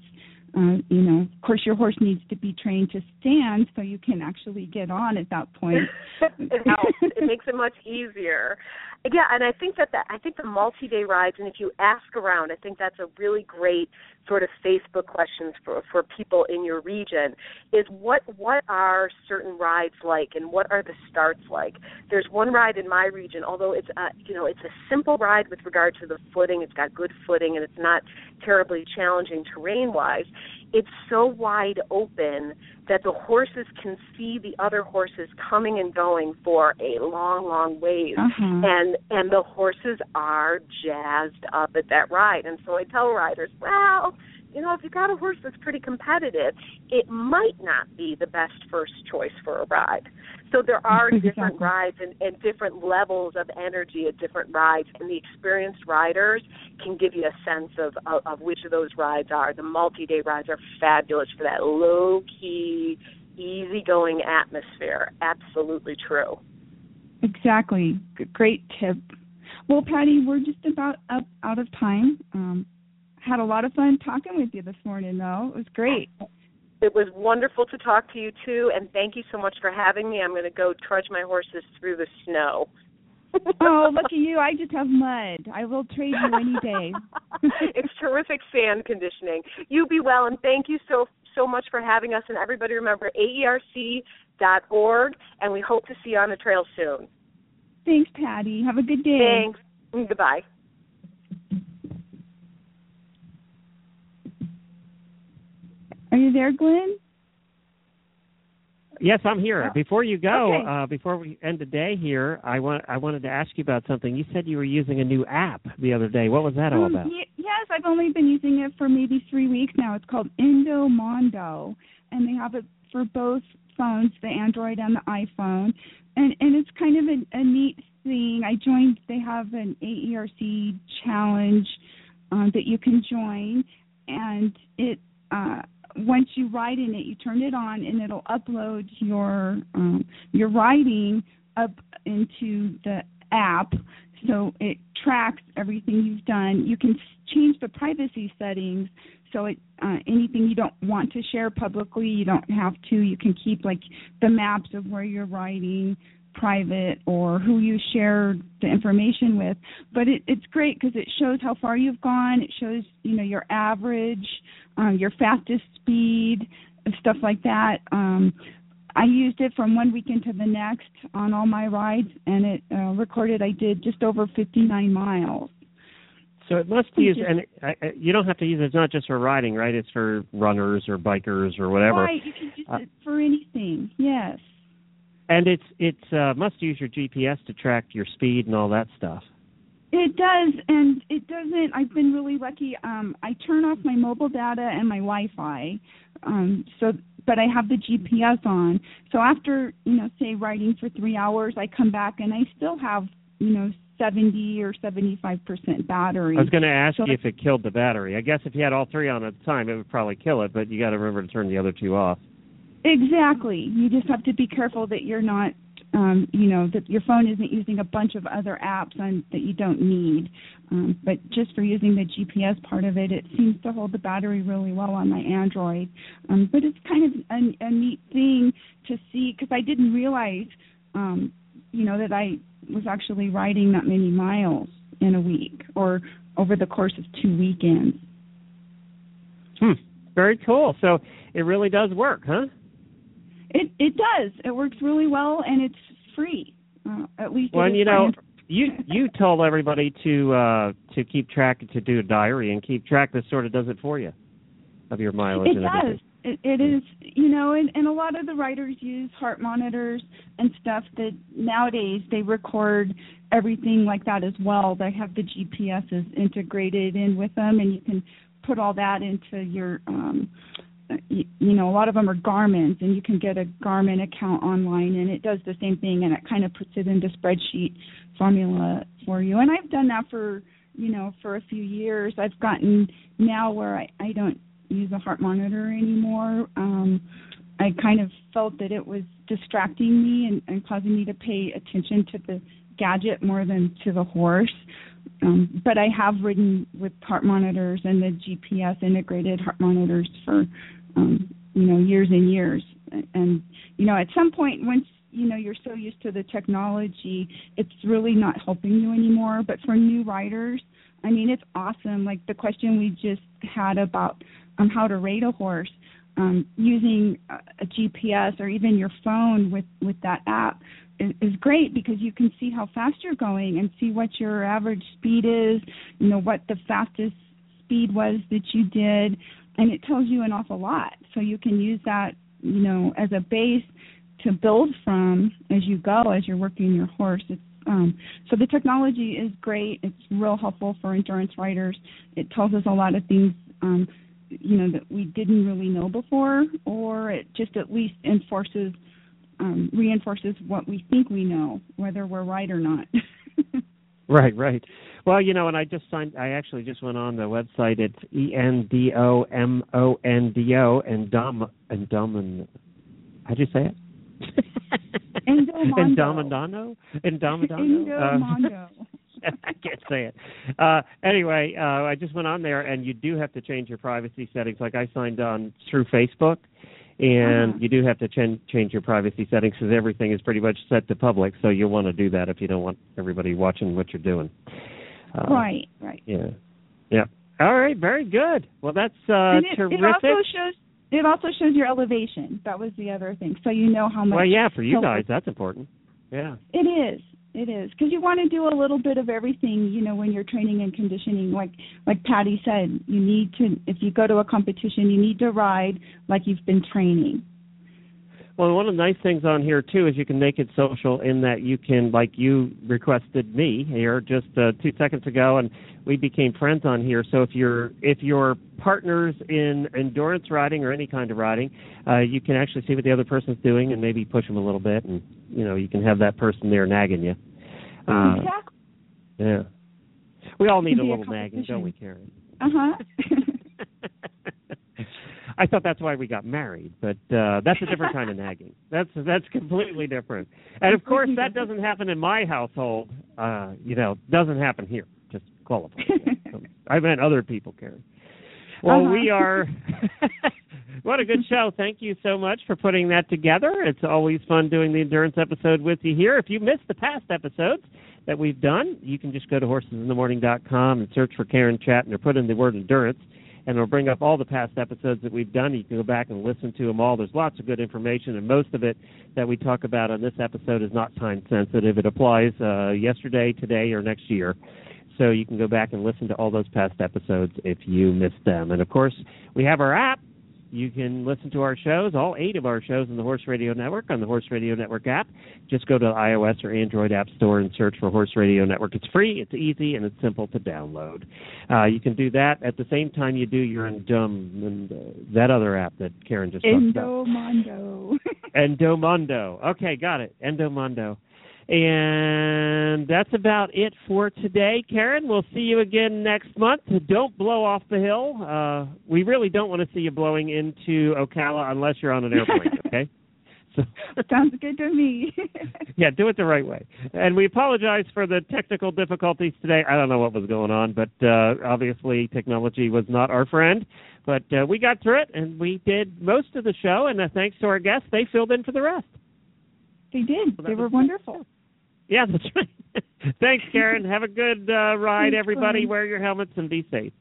[SPEAKER 2] uh, you know, of course, your horse needs to be trained to stand so you can actually get on at that point.
[SPEAKER 8] it helps. it makes it much easier. Yeah, and I think that the, I think the multi-day rides, and if you ask around, I think that's a really great sort of Facebook questions for for people in your region. Is what what are certain rides like, and what are the starts like? There's one ride in my region, although it's a you know it's a simple ride with regard to the footing. It's got good footing, and it's not terribly challenging terrain-wise. It's so wide open that the horses can see the other horses coming and going for a long, long ways.
[SPEAKER 2] Uh-huh.
[SPEAKER 8] And and the horses are jazzed up at that ride. And so I tell riders, well, you know, if you've got a horse that's pretty competitive, it might not be the best first choice for a ride. So there are different rides and, and different levels of energy at different rides, and the experienced riders can give you a sense of, of, of which of those rides are. The multi-day rides are fabulous for that low-key, easygoing atmosphere. Absolutely true.
[SPEAKER 2] Exactly. Great tip. Well, Patti, we're just about up out of time. Um, had a lot of fun talking with you this morning, though. It was great.
[SPEAKER 8] It was wonderful to talk to you too, and thank you so much for having me. I'm going to go trudge my horses through the snow.
[SPEAKER 2] oh, look at you! I just have mud. I will trade you any day.
[SPEAKER 8] it's terrific sand conditioning. You be well, and thank you so so much for having us. And everybody, remember aerc.org, and we hope to see you on the trail soon.
[SPEAKER 2] Thanks, Patti. Have a good day.
[SPEAKER 8] Thanks. Mm,
[SPEAKER 2] goodbye. You there, Glenn?
[SPEAKER 1] Yes, I'm here. Before you go,
[SPEAKER 2] Okay.
[SPEAKER 1] uh, before we end the day here, I want I wanted to ask you about something. You said you were using a new app the other day. What was that all
[SPEAKER 2] Um,
[SPEAKER 1] about?
[SPEAKER 2] y- yes, I've only been using it for maybe three weeks now. It's called Endomondo, and they have it for both phones, the Android and the iPhone. And and it's kind of a, a neat thing. I joined. They have an AERC challenge um, that you can join, and it. Uh, once you write in it, you turn it on, and it'll upload your um, your writing up into the app so it tracks everything you've done. You can change the privacy settings so it uh, anything you don't want to share publicly, you don't have to. You can keep like the maps of where you're writing private or who you share the information with. But it, it's great because it shows how far you've gone. It shows you know your average, um, your fastest speed, stuff like that. Um, I used it from one weekend to the next on all my rides, and it uh, recorded I did just over 59 miles.
[SPEAKER 1] So it must
[SPEAKER 2] Thank
[SPEAKER 1] use,
[SPEAKER 2] you.
[SPEAKER 1] and uh, you don't have to use it. It's not just for riding, right? It's for runners or bikers or whatever.
[SPEAKER 2] Right, you can use
[SPEAKER 1] Uh,
[SPEAKER 2] it for anything. Yes.
[SPEAKER 1] And it's it's uh, must use your GPS to track your speed and all that stuff.
[SPEAKER 2] It does, and it doesn't. I've been really lucky. Um, I turn off my mobile data and my Wi-Fi, um, so but I have the GPS on. So after you know, say riding for three hours, I come back and I still have you know 70 or 75 percent battery.
[SPEAKER 1] I was going to ask
[SPEAKER 2] So
[SPEAKER 1] you if it killed the battery. I guess if you had all three on at the time, it would probably kill it. But you got to remember to turn the other two off.
[SPEAKER 2] Exactly. You just have to be careful that you're not, um, you know, that your phone isn't using a bunch of other apps on, that you don't need. Um, but just for using the GPS part of it, it seems to hold the battery really well on my Android. Um, but it's kind of a, a neat thing to see because I didn't realize, um, you know, that I was actually riding that many miles in a week or over the course of two weekends.
[SPEAKER 1] Hmm. Very cool. So it really does work, huh?
[SPEAKER 2] It it does. It works really well and it's free. Uh, at least
[SPEAKER 1] Well, you know, you you told everybody to uh to keep track to do a diary and keep track. This sort of does it for you of your mileage
[SPEAKER 2] It
[SPEAKER 1] and
[SPEAKER 2] does. It, it is, you know, and, and a lot of the writers use heart monitors and stuff that nowadays they record everything like that as well. They have the GPSs integrated in with them, and you can put all that into your, um, you, know, a lot of them are Garmin's, and you can get a Garmin account online, and it does the same thing, and it kind of puts it into spreadsheet formula for you. And I've done that for, you know, for a few years. I've gotten now where I, I don't use a heart monitor anymore. Um, I kind of felt that it was distracting me and, and causing me to pay attention to the gadget more than to the horse. Um, but I have ridden with heart monitors and the GPS integrated heart monitors for um, you know years and years. And you know at some point once you know you're so used to the technology, it's really not helping you anymore. But for new riders, I mean it's awesome. Like the question we just had about um, how to rate a horse. Um, using a, a GPS or even your phone with with that app is, is great because you can see how fast you're going and see what your average speed is. You know what the fastest speed was that you did, and it tells you an awful lot. So you can use that, you know, as a base to build from as you go as you're working your horse. It's um, so the technology is great. It's real helpful for endurance riders. It tells us a lot of things. Um, you know that we didn't really know before, or it just at least enforces um, reinforces what we think we know, whether we're right or not.
[SPEAKER 1] Right, right. Well, you know, and I just signed. I actually just went on the website. It's E N D O M O N D O and Dom and Domin. How'd you say it?
[SPEAKER 2] Endomondo.
[SPEAKER 1] Endomandano. Endomandano. Uh,
[SPEAKER 2] Endomondo.
[SPEAKER 1] I can't say it. Uh, anyway, uh, I just went on there, and you do have to change your privacy settings. Like I signed on through Facebook, and
[SPEAKER 2] Uh-huh.
[SPEAKER 1] you do have to ch- change your privacy settings because everything is pretty much set to public. So you'll want to do that if you don't want everybody watching what you're doing. Uh,
[SPEAKER 2] right, right.
[SPEAKER 1] Yeah. Yeah. All right. Very good. Well, that's uh,
[SPEAKER 2] it,
[SPEAKER 1] terrific.
[SPEAKER 2] it also shows it also shows your elevation. That was the other thing, so you know how much.
[SPEAKER 1] well, yeah, for you guys, that's important. Yeah.
[SPEAKER 2] It is. It is because you want to do a little bit of everything. You know, when you're training and conditioning, like like Patti said, you need to. If you go to a competition, you need to ride like you've been training.
[SPEAKER 1] Well, one of the nice things on here too is you can make it social in that you can, like you requested me here just uh, two seconds ago, and we became friends on here. So if you're if you're partners in endurance riding or any kind of riding, uh, you can actually see what the other person's doing and maybe push them a little bit, and you know you can have that person there nagging you. Uh,
[SPEAKER 2] exactly.
[SPEAKER 1] yeah. We all need a
[SPEAKER 2] be a
[SPEAKER 1] little nagging, don't we, Karen?
[SPEAKER 2] Uh huh.
[SPEAKER 1] I thought that's why we got married, but uh that's a different kind of nagging. That's that's completely different. And of course that doesn't happen in my household. Uh, you know, doesn't happen here. Just qualify. I meant other people, Karen. Well,
[SPEAKER 2] Uh-huh.
[SPEAKER 1] we are what a good show. Thank you so much for putting that together. It's always fun doing the endurance episode with you here. If you missed the past episodes that we've done, you can just go to horsesinthemorning.com and search for Karen Chaton or put in the word endurance and it'll bring up all the past episodes that we've done. You can go back and listen to them all. There's lots of good information, and most of it that we talk about on this episode is not time sensitive. It applies uh, yesterday, today, or next year. So you can go back and listen to all those past episodes if you missed them. And of course, we have our app. You can listen to our shows, all eight of our shows on the Horse Radio Network on the Horse Radio Network app. Just go to the iOS or Android App Store and search for Horse Radio Network. It's free, it's easy, and it's simple to download. Uh, you can do that at the same time you do your Endum and uh, that other app that Karen just talked about.
[SPEAKER 2] Endomondo.
[SPEAKER 1] Endomondo. Okay, got it. Endomondo. And that's about it for today, Karen. We'll see you again next month. Don't blow off the hill. Uh, we really don't want to see you blowing into Ocala unless you're on an airplane, okay? So,
[SPEAKER 2] Sounds good to me.
[SPEAKER 1] yeah, do it the right way. And we apologize for the technical difficulties today. I don't know what was going on, but uh, obviously technology was not our friend. But uh, we got through it, and we did most of the show. And uh, thanks to our guests, they filled in for the rest.
[SPEAKER 2] they did.
[SPEAKER 1] that
[SPEAKER 2] They were wonderful.
[SPEAKER 1] Yeah, that's right. Thanks, Karen. Have a good uh, ride, everybody. Wear your helmets and be safe.